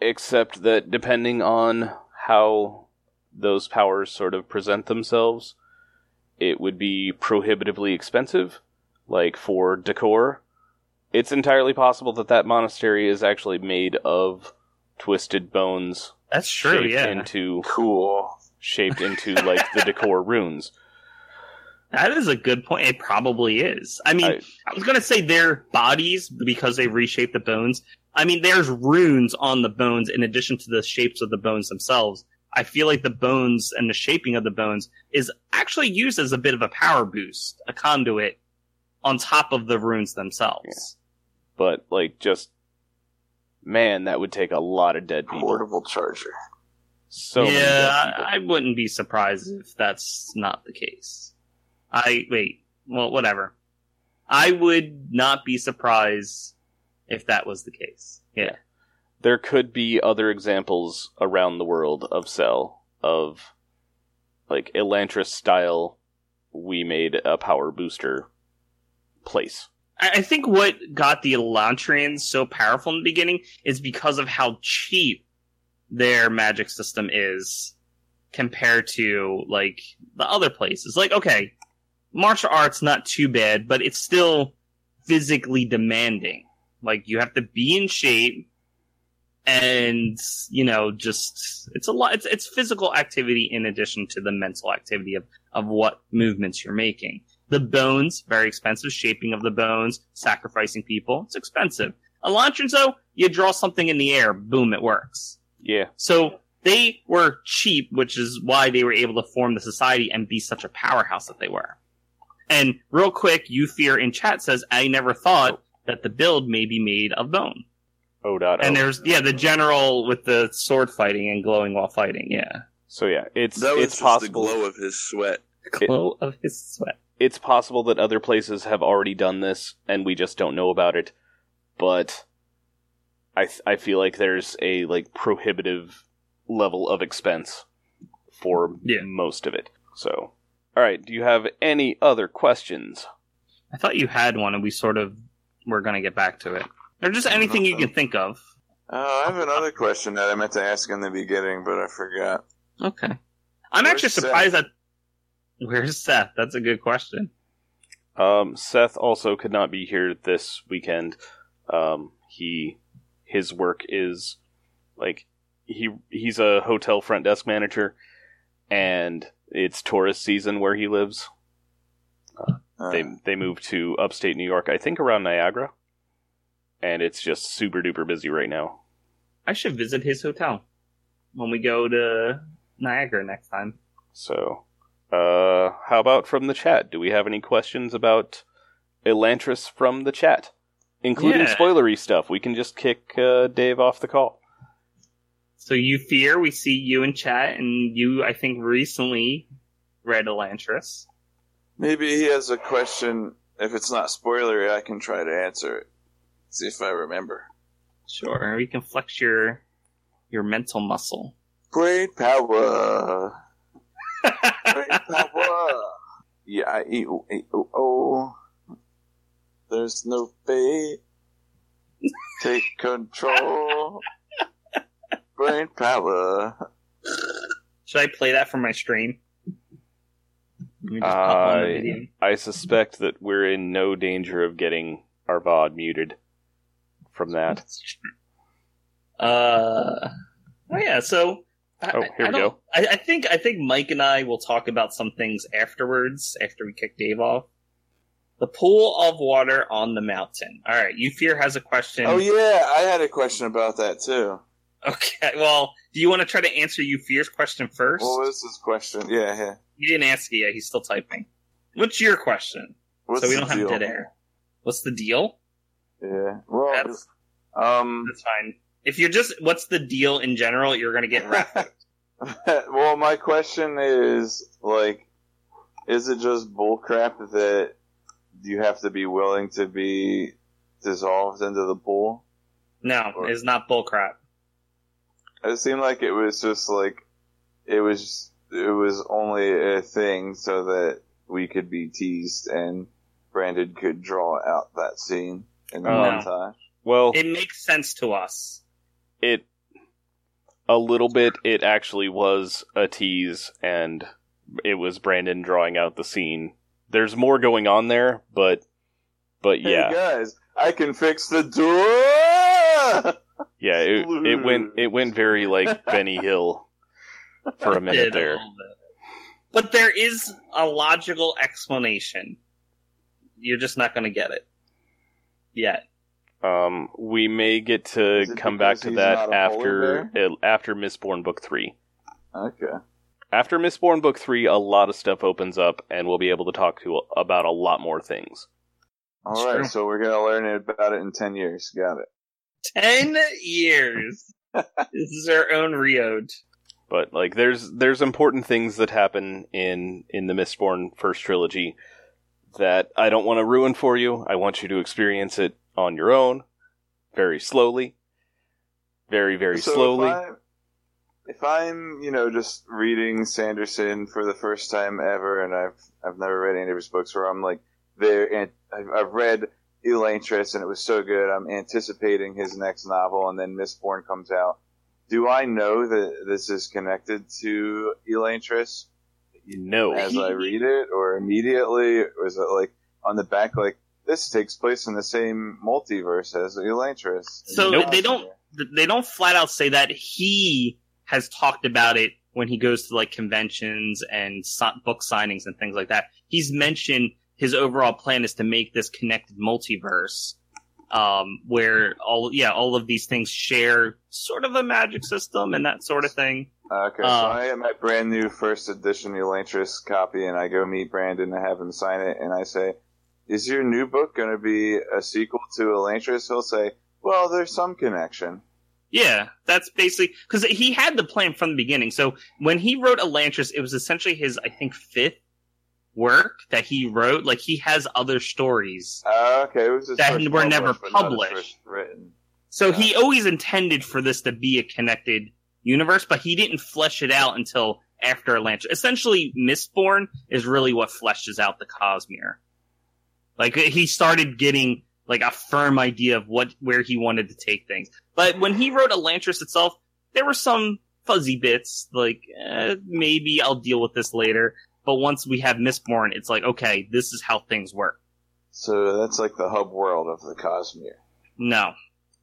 except that depending on how those powers sort of present themselves, it would be prohibitively expensive. Like for Dakhor, it's entirely possible that that monastery is actually made of twisted bones That's true, yeah. into Cool. Shaped into like the Dakhor runes. That is a good point. It probably is. I mean, I- I was gonna say their bodies because they reshape the bones. I mean, there's runes on the bones in addition to the shapes of the bones themselves. I feel like the bones and the shaping of the bones is actually used as a bit of a power boost, a conduit on top of the runes themselves. But like just man, that would take a lot of dead people. Portable charger. So yeah. I, I wouldn't be surprised if that's not the case. I wait. Well, whatever. I would not be surprised if that was the case. Yeah. there could be other examples around the world of Sel of like Elantris style. We made a power booster place. I I think what got the Elantrians so powerful in the beginning is because of how cheap their magic system is compared to like the other places. Like, okay, martial arts not too bad, but it's still physically demanding. Like you have to be in shape and you know just it's a lot it's, it's physical activity in addition to the mental activity of of what movements you're making the bones, very expensive. Shaping of the bones, sacrificing people, it's expensive. Elantrians, though, you draw something in the air, boom, it works. Yeah, So they were cheap, which is why they were able to form the society and be such a powerhouse that they were. And real quick, you fear in chat says, I never thought that the build may be made of bone. O dot And there's, yeah, the general with the sword fighting and glowing while fighting, yeah. so yeah, it's That was it's just possible. the glow of his sweat. Glow of his sweat. it's possible that other places have already done this and we just don't know about it but i th- i feel like there's a like prohibitive level of expense for Yeah. most of it so all right do you have any other questions I thought you had one and we sort of were going to get back to it. Or just anything you can think of. Oh, I have another question that I meant to ask in the beginning, but I forgot. Okay. I'm Where's actually Seth? surprised that. Where's Seth? That's a good question. Um, Seth also could not be here this weekend. Um, he his work is like he he's a hotel front desk manager, and it's tourist season where he lives. Uh, They they moved to upstate New York, I think around Niagara, and it's just super duper busy right now. I should visit his hotel when we go to Niagara next time. So, uh, how about from the chat? Do we have any questions about Elantris from the chat, including Yeah. spoilery stuff? We can just kick uh, Dave off the call. So you fear we see you in chat, and you, I think, recently read Elantris. maybe he has a question. If it's not spoilery, I can try to answer it. See if I remember. Sure, we can flex your your mental muscle. Great power. Great power. Yeah, I eat. eat oh, oh. There's no fate. Take control. Brain power. Should I play that for my stream? Let me just pop on the I- I suspect that we're in no danger of getting our VOD muted from that. Uh, oh yeah. So I, Oh, here I we go. I, I think I think Mike and I will talk about some things afterwards after we kick Dave off. The pool of water on the mountain. All right, you fear has a question. Oh yeah, I had a question about that too. Okay. Well, do you want to try to answer you fear's question first? What was his question? Yeah, yeah. He didn't ask it yet. He's still typing. What's your question? What's so we don't deal? have dead air. What's the deal? Yeah. Well, That's- um. That's fine. If you're just, what's the deal in general? You're gonna get wrapped. well, my question is like, is it just bullcrap that you have to be willing to be dissolved into the pool? no, it's not bullcrap. It seemed like it was just like it was it was only a thing so that we could be teased and Brandon could draw out that scene in the Oh. montage. Well, It makes sense to us. it a little bit. It actually was a tease, and it was Brandon drawing out the scene. There's more going on there, but but yeah, Hey guys, I can fix the door. yeah. It, it went it went very like Benny Hill for a minute Did a there. But there is a logical explanation. You're just not gonna get it yet. Um, we may get to come back to that not a polar after uh, after Mistborn Book Three. Okay. After Mistborn Book Three, a lot of stuff opens up, and we'll be able to talk to about a lot more things. All It's right, true. so we're gonna learn about it in ten years. Got it. Ten years. this is our own Reod. But like, there's there's important things that happen in in the Mistborn first trilogy that I don't want to ruin for you. I want you to experience it on your own, very slowly, very very So slowly. If I'm, if I'm, you know, just reading Sanderson for the first time ever, and I've I've never read any of his books, where I'm like, there, and I've, I've read Elantris, and it was so good. I'm anticipating his next novel, and then Mistborn comes out. Do I know that this is connected to Elantris No, as I read it, or immediately, or is it like on the back, like this takes place in the same multiverse as Elantris? So Nope. they don't they don't flat out say that he has talked about it when he goes to like conventions and book signings and things like that. He's mentioned his overall plan is to make this connected multiverse, um, where all yeah all of these things share sort of a magic system and that sort of thing. Okay, so Uh, I am my brand new first edition Elantris copy, and I go meet Brandon and have him sign it, and I say, "Is your new book going to be a sequel to Elantris?" He'll say, "Well, there's some connection." Yeah, that's basically because he had the plan from the beginning. So when he wrote Elantris, it was essentially his, I think, fifth work that he wrote. Like he has other stories. Uh, okay, That were never published, but not his published. first written. So he always intended for this to be a connected universe, but he didn't flesh it out until after Elantris. Essentially, Mistborn is really what fleshes out the Cosmere. Like he started getting like a firm idea of what where he wanted to take things. But when he wrote Elantris itself, there were some fuzzy bits, like eh, maybe I'll deal with this later. But once we have Mistborn, it's like okay, this is how things work. So that's like the hub world of the Cosmere. No,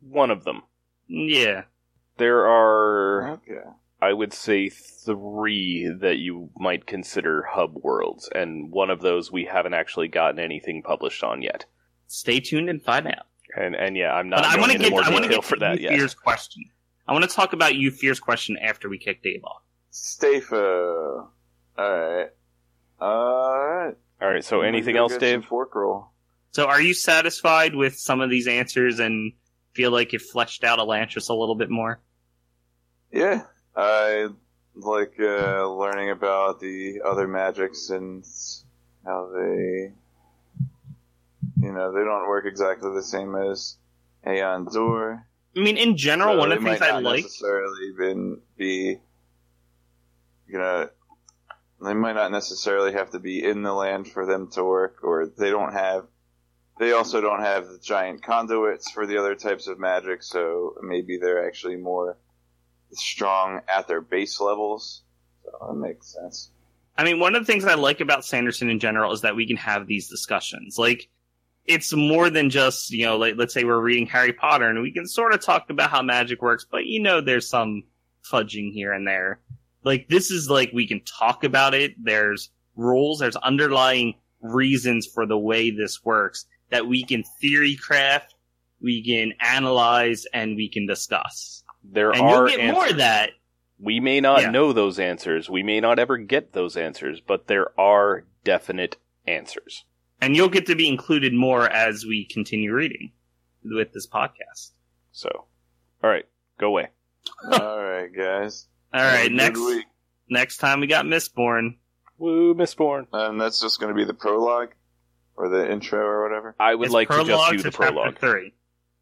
One of them. yeah, There are, Okay. I would say, three that you might consider hub worlds, and one of those we haven't actually gotten anything published on yet. Stay tuned and find out. And and yeah, I'm not But I want to into get more I want to detail get for that you yet. Fear's question. I want to talk about you Fear's question after we kick Dave off. Stafa. Alright. Alright. All right. So anything else, Dave? some Fork roll. So, are you satisfied with some of these answers and feel like it fleshed out Elantris a little bit more? Yeah. I like uh, learning about the other magics and how they, you know, they don't work exactly the same as AonDor. I mean, in general, So one of the things might I not like. necessarily been be, you know, they might not necessarily have to be in the land for them to work, or they don't have. They also don't have the giant conduits for the other types of magic, so maybe they're actually more strong at their base levels. So that makes sense. I mean, one of the things I like about Sanderson in general is that we can have these discussions. Like, it's more than just, you know, like, let's say we're reading Harry Potter and we can sort of talk about how magic works, but you know, there's some fudging here and there. Like, this is like, we can talk about it. There's rules, there's underlying reasons for the way this works that we can theory craft, we can analyze, and we can discuss. There And are you'll get answers. more of that We may not Yeah. know those answers. We may not ever get those answers, but there are definite answers. And you'll get to be included more as we continue reading with this podcast. So, all right, go away. All right, guys. All Have a right, good next week. next time we got Mistborn. Woo, Mistborn. and that's just going to be the prologue or the intro or whatever. I would It's like to just prologue do to the prologue. Three.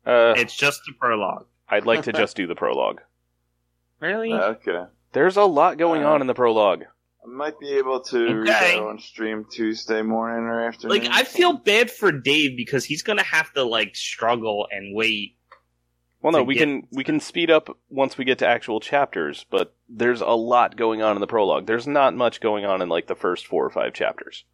Uh, It's just the prologue. I'd like to just do the prologue. Really? Okay. There's a lot going Uh, on in the prologue. I might be able to read Okay. that on stream Tuesday morning or afternoon. like I feel bad for Dave because he's gonna have to like struggle and wait. Well, no, we get- can we can speed up once we get to actual chapters, but there's a lot going on in the prologue. There's not much going on in like the first four or five chapters.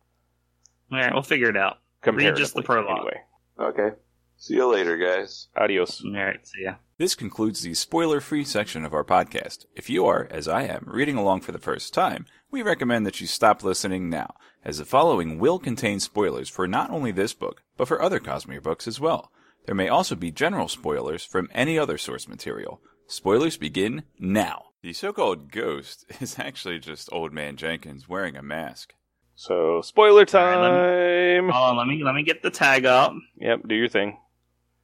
All right, we'll figure it out. Comparatively, just the prologue. Anyway, Okay. See you later, guys. adios. All right, see ya. This concludes the spoiler free section of our podcast. If you are, as I am, reading along for the first time, we recommend that you stop listening now, as the following will contain spoilers for not only this book, but for other Cosmere books as well. There may also be general spoilers from any other source material. Spoilers begin now. The so called ghost is actually just Old Man Jenkins wearing a mask. So, spoiler All right, time. Hold on, let me let me get the tag up. Yep, do your thing.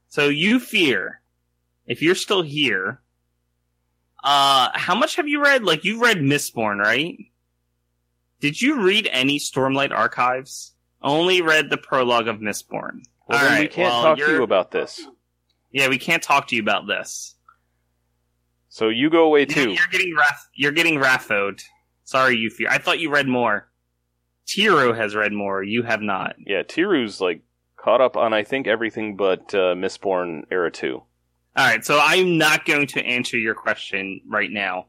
So you fear, if you're still here, uh, how much have you read? Like you've read Mistborn, right? Did you read any Stormlight Archives? Only read the prologue of Mistborn. Well, All then we can't well, talk to you're- you about this. Yeah, we can't talk to you about this. So you go away too. you're getting wrath. You're getting Rathoed. Sorry, you fear. I thought you read more. Tiro has read more. You have not. Yeah, Tiru's like caught up on I think everything but uh, Mistborn era two. All right, so I'm not going to answer your question right now.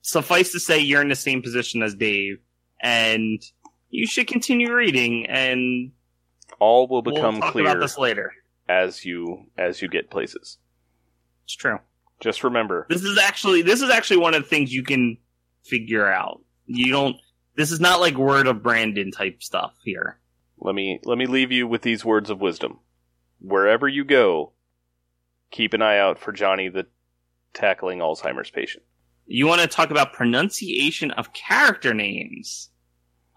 Suffice to say, you're in the same position as Dave, and you should continue reading, and All will we'll become talk clear about this later. as you as you get places. It's true. Just remember, This is actually this is actually one of the things you can figure out. You don't. This is not like word of Brandon type stuff here. let me let me leave you with these words of wisdom. Wherever you go, keep an eye out for Johnny the tackling Alzheimer's patient. You want to talk about pronunciation of character names?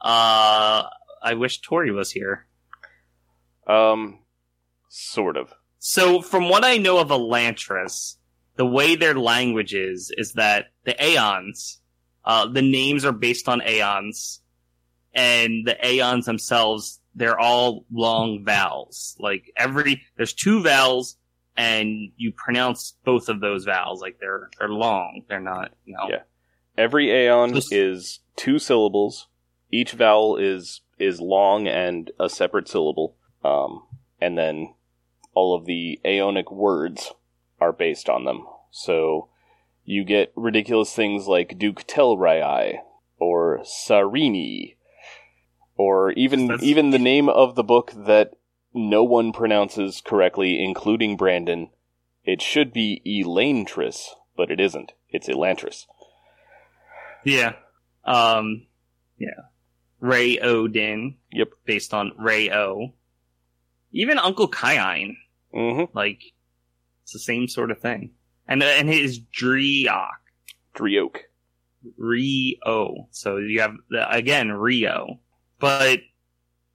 Uh, I wish Tori was here. Um, sort of. So, from what I know of Elantris, the way their language is, is that the Aons, uh, the names are based on Aons, and the Aons themselves, they're all long vowels. Like every, there's two vowels, and you pronounce both of those vowels. Like they're, they're long. They're not, you know. Yeah. Every Aon Just- is two syllables. Each vowel is is long and a separate syllable. Um, and then all of the Aonic words are based on them. So you get ridiculous things like Duke Telrai or Sarini, or even That's- even the name of the book that no one pronounces correctly, including Brandon. It should be Elantris, but it isn't. It's Elantris. Yeah. Um, yeah. Ray Odin. Yep. Based on Ray O. Even Uncle Kaiine. Mm-hmm. Like, it's the same sort of thing. And, uh, and his Driok. Drioke. Rio. So you have, the, again, Rio. But,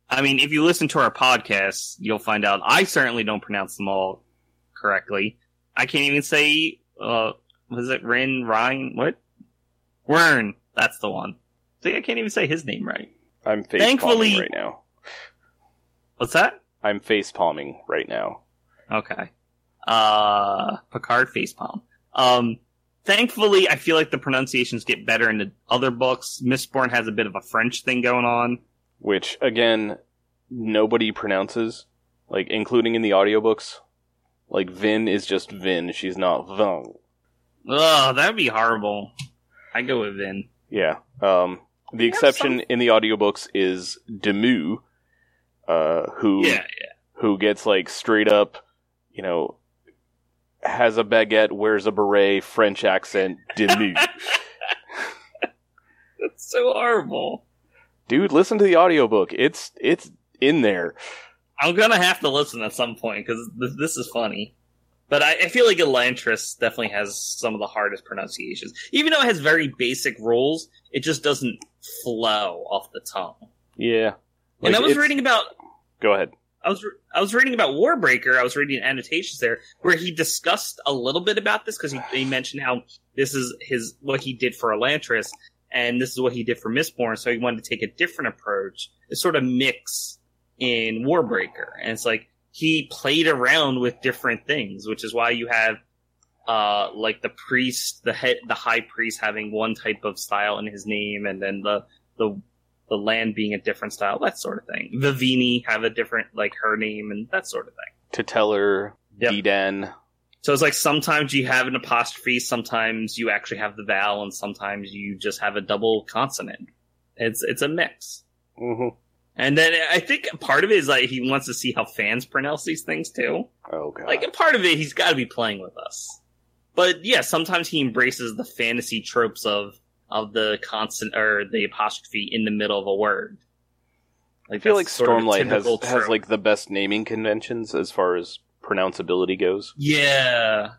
I mean, if you listen to our podcast, you'll find out I certainly don't pronounce them all correctly. I can't even say, uh, was it Ren, Ryan? What? Wyrn. That's the one. See, I can't even say his name right. I'm face Thankfully- palming right now. What's that? I'm face palming right now. Okay. Uh, Picard face palm. Um, thankfully, I feel like the pronunciations get better in the other books. Mistborn has a bit of a French thing going on. Which again, nobody pronounces, like including in the audiobooks. Like Vin is just Vin. She's not Vin. Ugh, that'd be horrible. I go with Vin. Yeah. Um, the exception some- in the audiobooks is Demoux, uh, who Yeah, yeah. who gets like straight up, you know, has a baguette, wears a beret, French accent, Demoux. That's so horrible. Dude, listen to the audiobook. It's it's in there. I'm gonna have to listen at some point because th- this is funny. But I, I feel like Elantris definitely has some of the hardest pronunciations. Even though it has very basic rules, it just doesn't flow off the tongue. Yeah. and I was it's- reading about Go ahead. I was re- I was reading about Warbreaker. I was reading annotations there where he discussed a little bit about this because he, he mentioned how this is his what he did for Elantris and this is what he did for Mistborn. So he wanted to take a different approach, a sort of mix in Warbreaker, and it's like he played around with different things, which is why you have uh like the priest, the head, the high priest having one type of style in his name, and then the the the land being a different style, that sort of thing. Vivini have a different, like her name and that sort of thing. To Teteller, Yep. Dedan. So it's like sometimes you have an apostrophe, sometimes you actually have the vowel, and sometimes you just have a double consonant. It's it's a mix. Mm-hmm. And then I think part of it is like he wants to see how fans pronounce these things too. Oh god. Like a part of it, he's got to be playing with us. But yeah, sometimes he embraces the fantasy tropes of of the constant or the apostrophe in the middle of a word. I feel like that's sort of Stormlight has typical has like the best naming conventions as far as pronounceability goes. Yeah.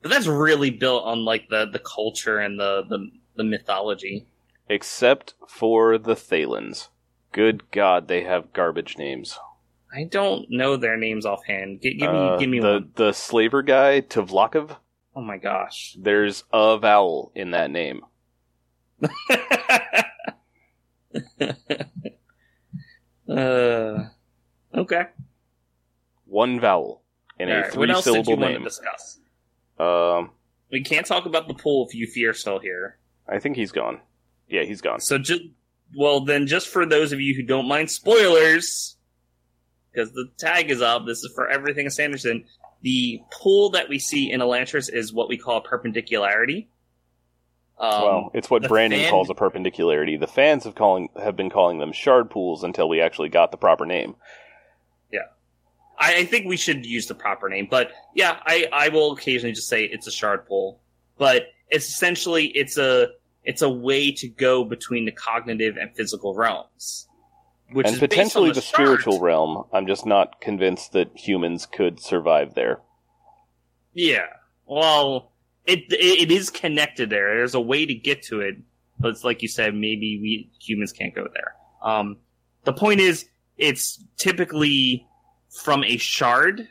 But that's really built on like the, the culture and the, the, the mythology. Except for the Thaylens. Good God, they have garbage names. I don't know their names offhand. Gi- give me Uh, give me the one. the slaver guy Tvlakv. Oh my gosh. There's a vowel in that name. uh, okay. One vowel in All a right, three What else did you syllable want to name. discuss? Um, We can't talk about the pool if you are still here. I think he's gone. Yeah, he's gone. So just well then, just for those of you who don't mind spoilers, because the tag is up. This is for everything Sanderson. The pool that we see in Elantris is what we call perpendicularity. Um, well, it's what Brandon fan- calls a perpendicularity. The fans have calling have been calling them shard pools until we actually got the proper name. I, I think we should use the proper name, but yeah, I, I will occasionally just say it's a shard pool. But it's essentially it's a it's a way to go between the cognitive and physical realms, which and is potentially the, the, spiritual realm. I'm just not convinced that humans could survive there. Yeah, well, it, it it is connected there. There's a way to get to it, but it's like you said, maybe we humans can't go there. Um, the point is, it's typically from a shard.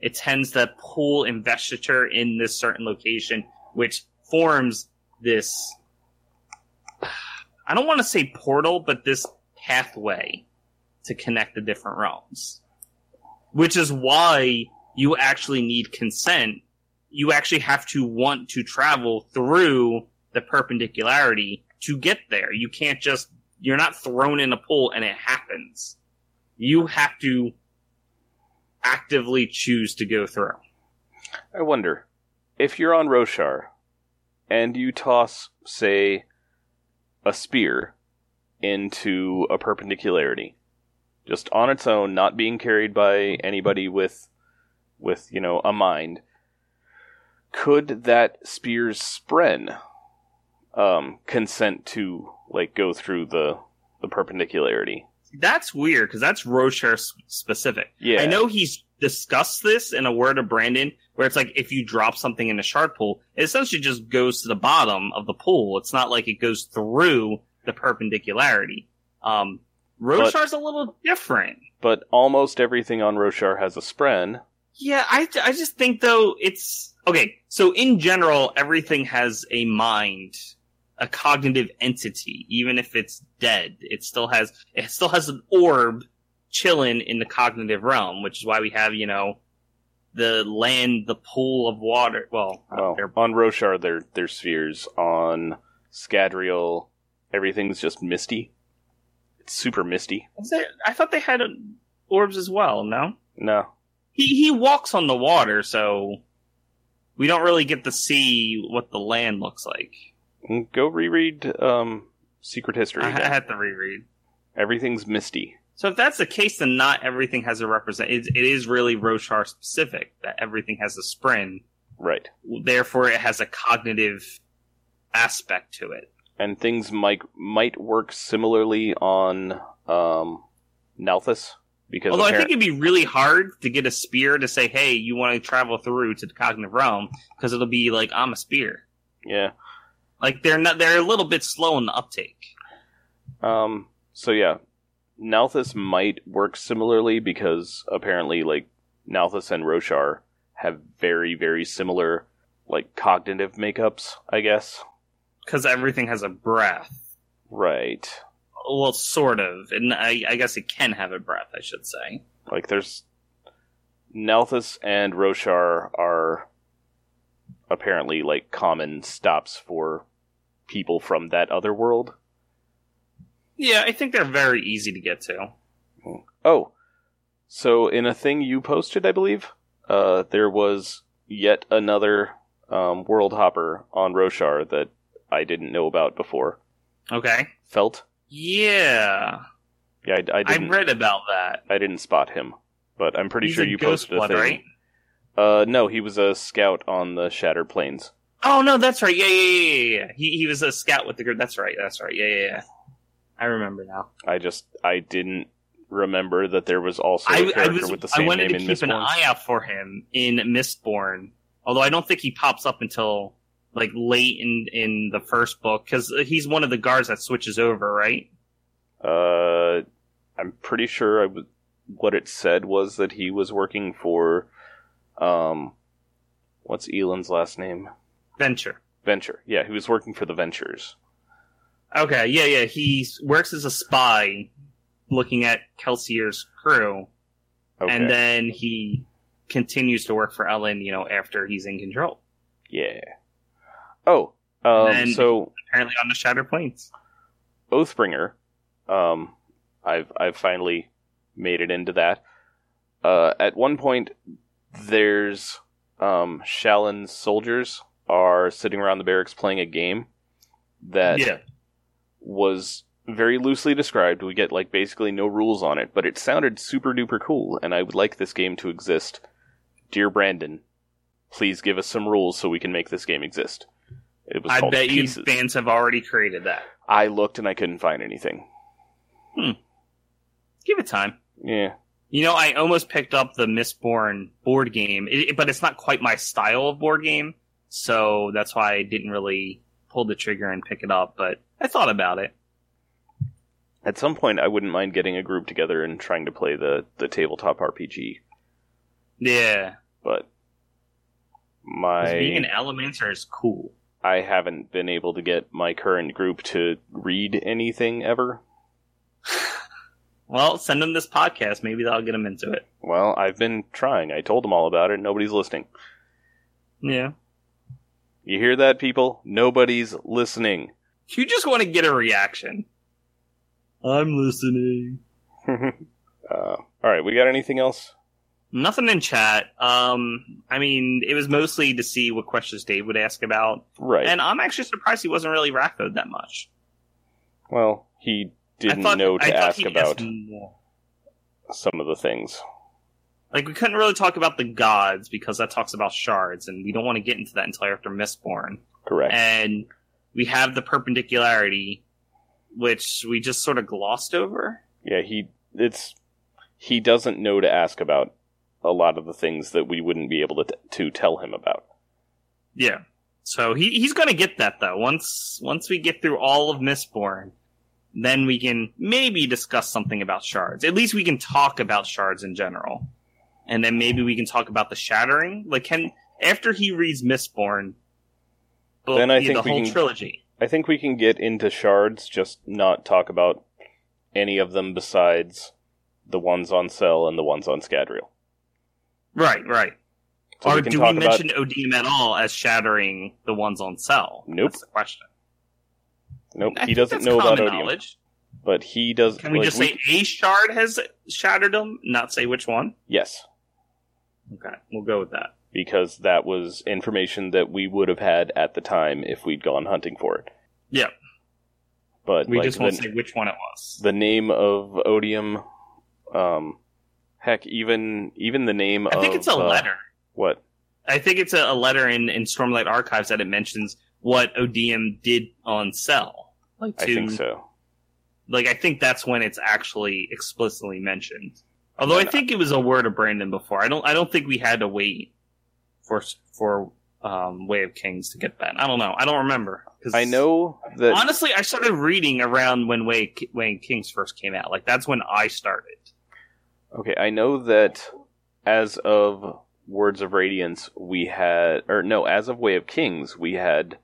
It tends to pull investiture in this certain location, which forms this. I don't want to say portal, but this pathway to connect the different realms. Which is why you actually need consent. You actually have to want to travel through the perpendicularity to get there. You can't just, you're not thrown in a pool and it happens. You have to actively choose to go through. I wonder if you're on Roshar and you toss, say, a spear into a perpendicularity, just on its own, not being carried by anybody with, with you know, a mind. Could that spear's spren um, consent to like go through the the perpendicularity? That's weird because that's Roshar s- specific. Yeah, I know he's discussed this in a word of Brandon, where it's like if you drop something in a shard pool, it essentially just goes to the bottom of the pool. It's not like it goes through the perpendicularity. Um, Roshar's a little different. but almost everything on Roshar has a spren. Yeah, I, I just think though it's okay. So in general, everything has a mind, a cognitive entity, even if it's dead. It still has it still has an orb chilling in the cognitive realm, which is why we have you know the land, the pool of water. Well, uh, Well, on Roshar, they're, they're spheres. On Scadrial, everything's just misty. It's super misty. is there- I thought they had orbs as well. No, No. he he walks on the water, so we don't really get to see what the land looks like. Go reread um, Secret History. I, I had to reread. Everything's misty. So if that's the case, then not everything has a represent. It, it is really Roshar specific that everything has a spren. Right. Therefore, it has a cognitive aspect to it. And things might might work similarly on um, Nalthis because Although I think it'd be really hard to get a spear to say, "Hey, you want to travel through to the cognitive realm?" Because it'll be like, "I'm a spear." yeah. Like they're not. They're a little bit slow in the uptake. Um. So yeah, Nalthis might work similarly because apparently, like Nalthis and Roshar have very very similar like cognitive makeups. I guess. Because everything has a breath. Right. Well, sort of, and I, I guess it can have a breath. I should say. Like there's Nalthis and Roshar are apparently like common stops for people from that other world. Yeah, I think they're very easy to get to. Oh, so in a thing you posted, I believe, uh, there was yet another um, world hopper on Roshar that I didn't know about before. Okay. Felt? Yeah, Yeah, I, I didn't. I read about that. I didn't spot him, but I'm pretty He's sure a you posted a Blood, thing. right? Uh, no, he was a scout on the Shattered Plains. Oh no, that's right. Yeah, yeah, yeah, yeah, yeah. He he was a scout with the group. That's right. That's right. Yeah, yeah, yeah. I remember now. I just I didn't remember that there was also a I, I character was with the same I wanted name to keep an eye out for him in Mistborn. Although I don't think he pops up until like late in in the first book because he's one of the guards that switches over, right? Uh, I'm pretty sure I w- what it said was that he was working for, um, what's Elend's last name? Venture. Venture. Yeah, he was working for the Ventures. Okay, yeah, yeah. He works as a spy, looking at Kelsier's crew, Okay. and then he continues to work for Elend. You know, after he's in control. yeah. Oh, um, And so Apparently on the Shattered Plains. Oathbringer, um, I've I've finally made it into that. Uh, at one point, there's um, Shallan's soldiers are sitting around the barracks playing a game that yeah. Was very loosely described. We get like basically no rules on it, but it sounded super duper cool, and I would like this game to exist. Dear Brandon, please give us some rules so we can make this game exist. It was I bet Pieces. you fans have already created that. I looked and I couldn't find anything. Hmm. Give it time. Yeah, You know, I almost picked up the Mistborn board game, it, but it's not quite my style of board game, so that's why I didn't really pull the trigger and pick it up. But I thought about it. at some point I wouldn't mind getting a group together and trying to play the the tabletop RPG, Yeah, But my. being an Elementor is cool. I haven't been able to get my current group to read anything ever. Well, send them this podcast. Maybe that'll get them into it. Well, I've been trying. I told them all about it. Nobody's listening. Yeah. You hear that, people? Nobody's listening. You just want to get a reaction. I'm listening. uh, all right, we got anything else? Nothing in chat. Um, I mean, it was mostly to see what questions Dave would ask about, Right. and I'm actually surprised he wasn't really RAFO'd that much. well, he didn't thought, know to thought ask about some of the things. Like we couldn't really talk about the gods because that talks about shards, and we don't want to get into that until after Mistborn. Correct. And we have the perpendicularity, which we just sort of glossed over. yeah, he it's he doesn't know to ask about a lot of the things that we wouldn't be able to to tell him about. Yeah. So he he's gonna get that though. Once once we get through all of Mistborn, then we can maybe discuss something about shards. At least we can talk about shards in general. And then maybe we can talk about the shattering. Like can after he reads Mistborn Then I think the we whole can- trilogy. I think we can get into shards, just not talk about any of them besides the ones on Sel and the ones on Scadrial. Right, right. So or we do we about mention Odium at all as shattering the ones on Sel? Nope. That's the question. nope, I he doesn't know about Odium, knowledge. but he does. Can we like, just say a shard has shattered them, not say which one? yes? Okay, we'll go with that. Because that was information that we would have had at the time if we'd gone hunting for it. Yeah. But We like just won't the, say which one it was. the name of Odium, um, heck, even even the name I of think it's a uh, letter. What? I think it's a, a letter in, in Stormlight Archives that it mentions what Odium did on Sel. Like to, I think so. Like I think that's when it's actually explicitly mentioned. Although I no. think it was a word of Brandon before. I don't. I don't think we had to wait for for um, Way of Kings to get that. I don't know. I don't remember. I know that Honestly, I started reading around when Way Way of Kings first came out. Like that's when I started. Okay, I know that as of Words of Radiance, we had, or no, as of Way of Kings, we had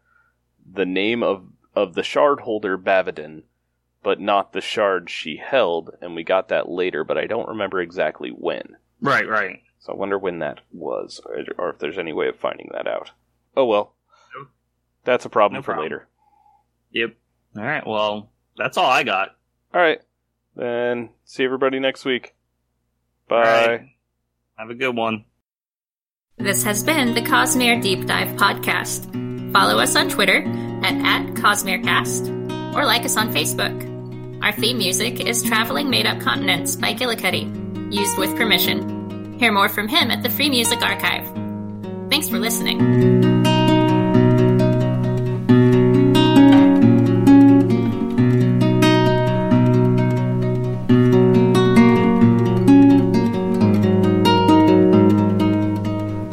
the name of of the shard holder Bavadin, but not the shard she held, and we got that later, but I don't remember exactly when. Right. Right. So I wonder when that was, or, or if there's any way of finding that out. Oh well, Nope. that's a problem No for problem. later. Yep. All right. Well, that's all I got. All right, then see everybody next week. Bye. All right. Have a good one. This has been the Cosmere Deep Dive Podcast. Follow us on Twitter at, at CosmereCast or like us on Facebook. Our theme music is Traveling Made Up Continents by Gillicuddy, used with permission. Hear more from him at the Free Music Archive. Thanks for listening.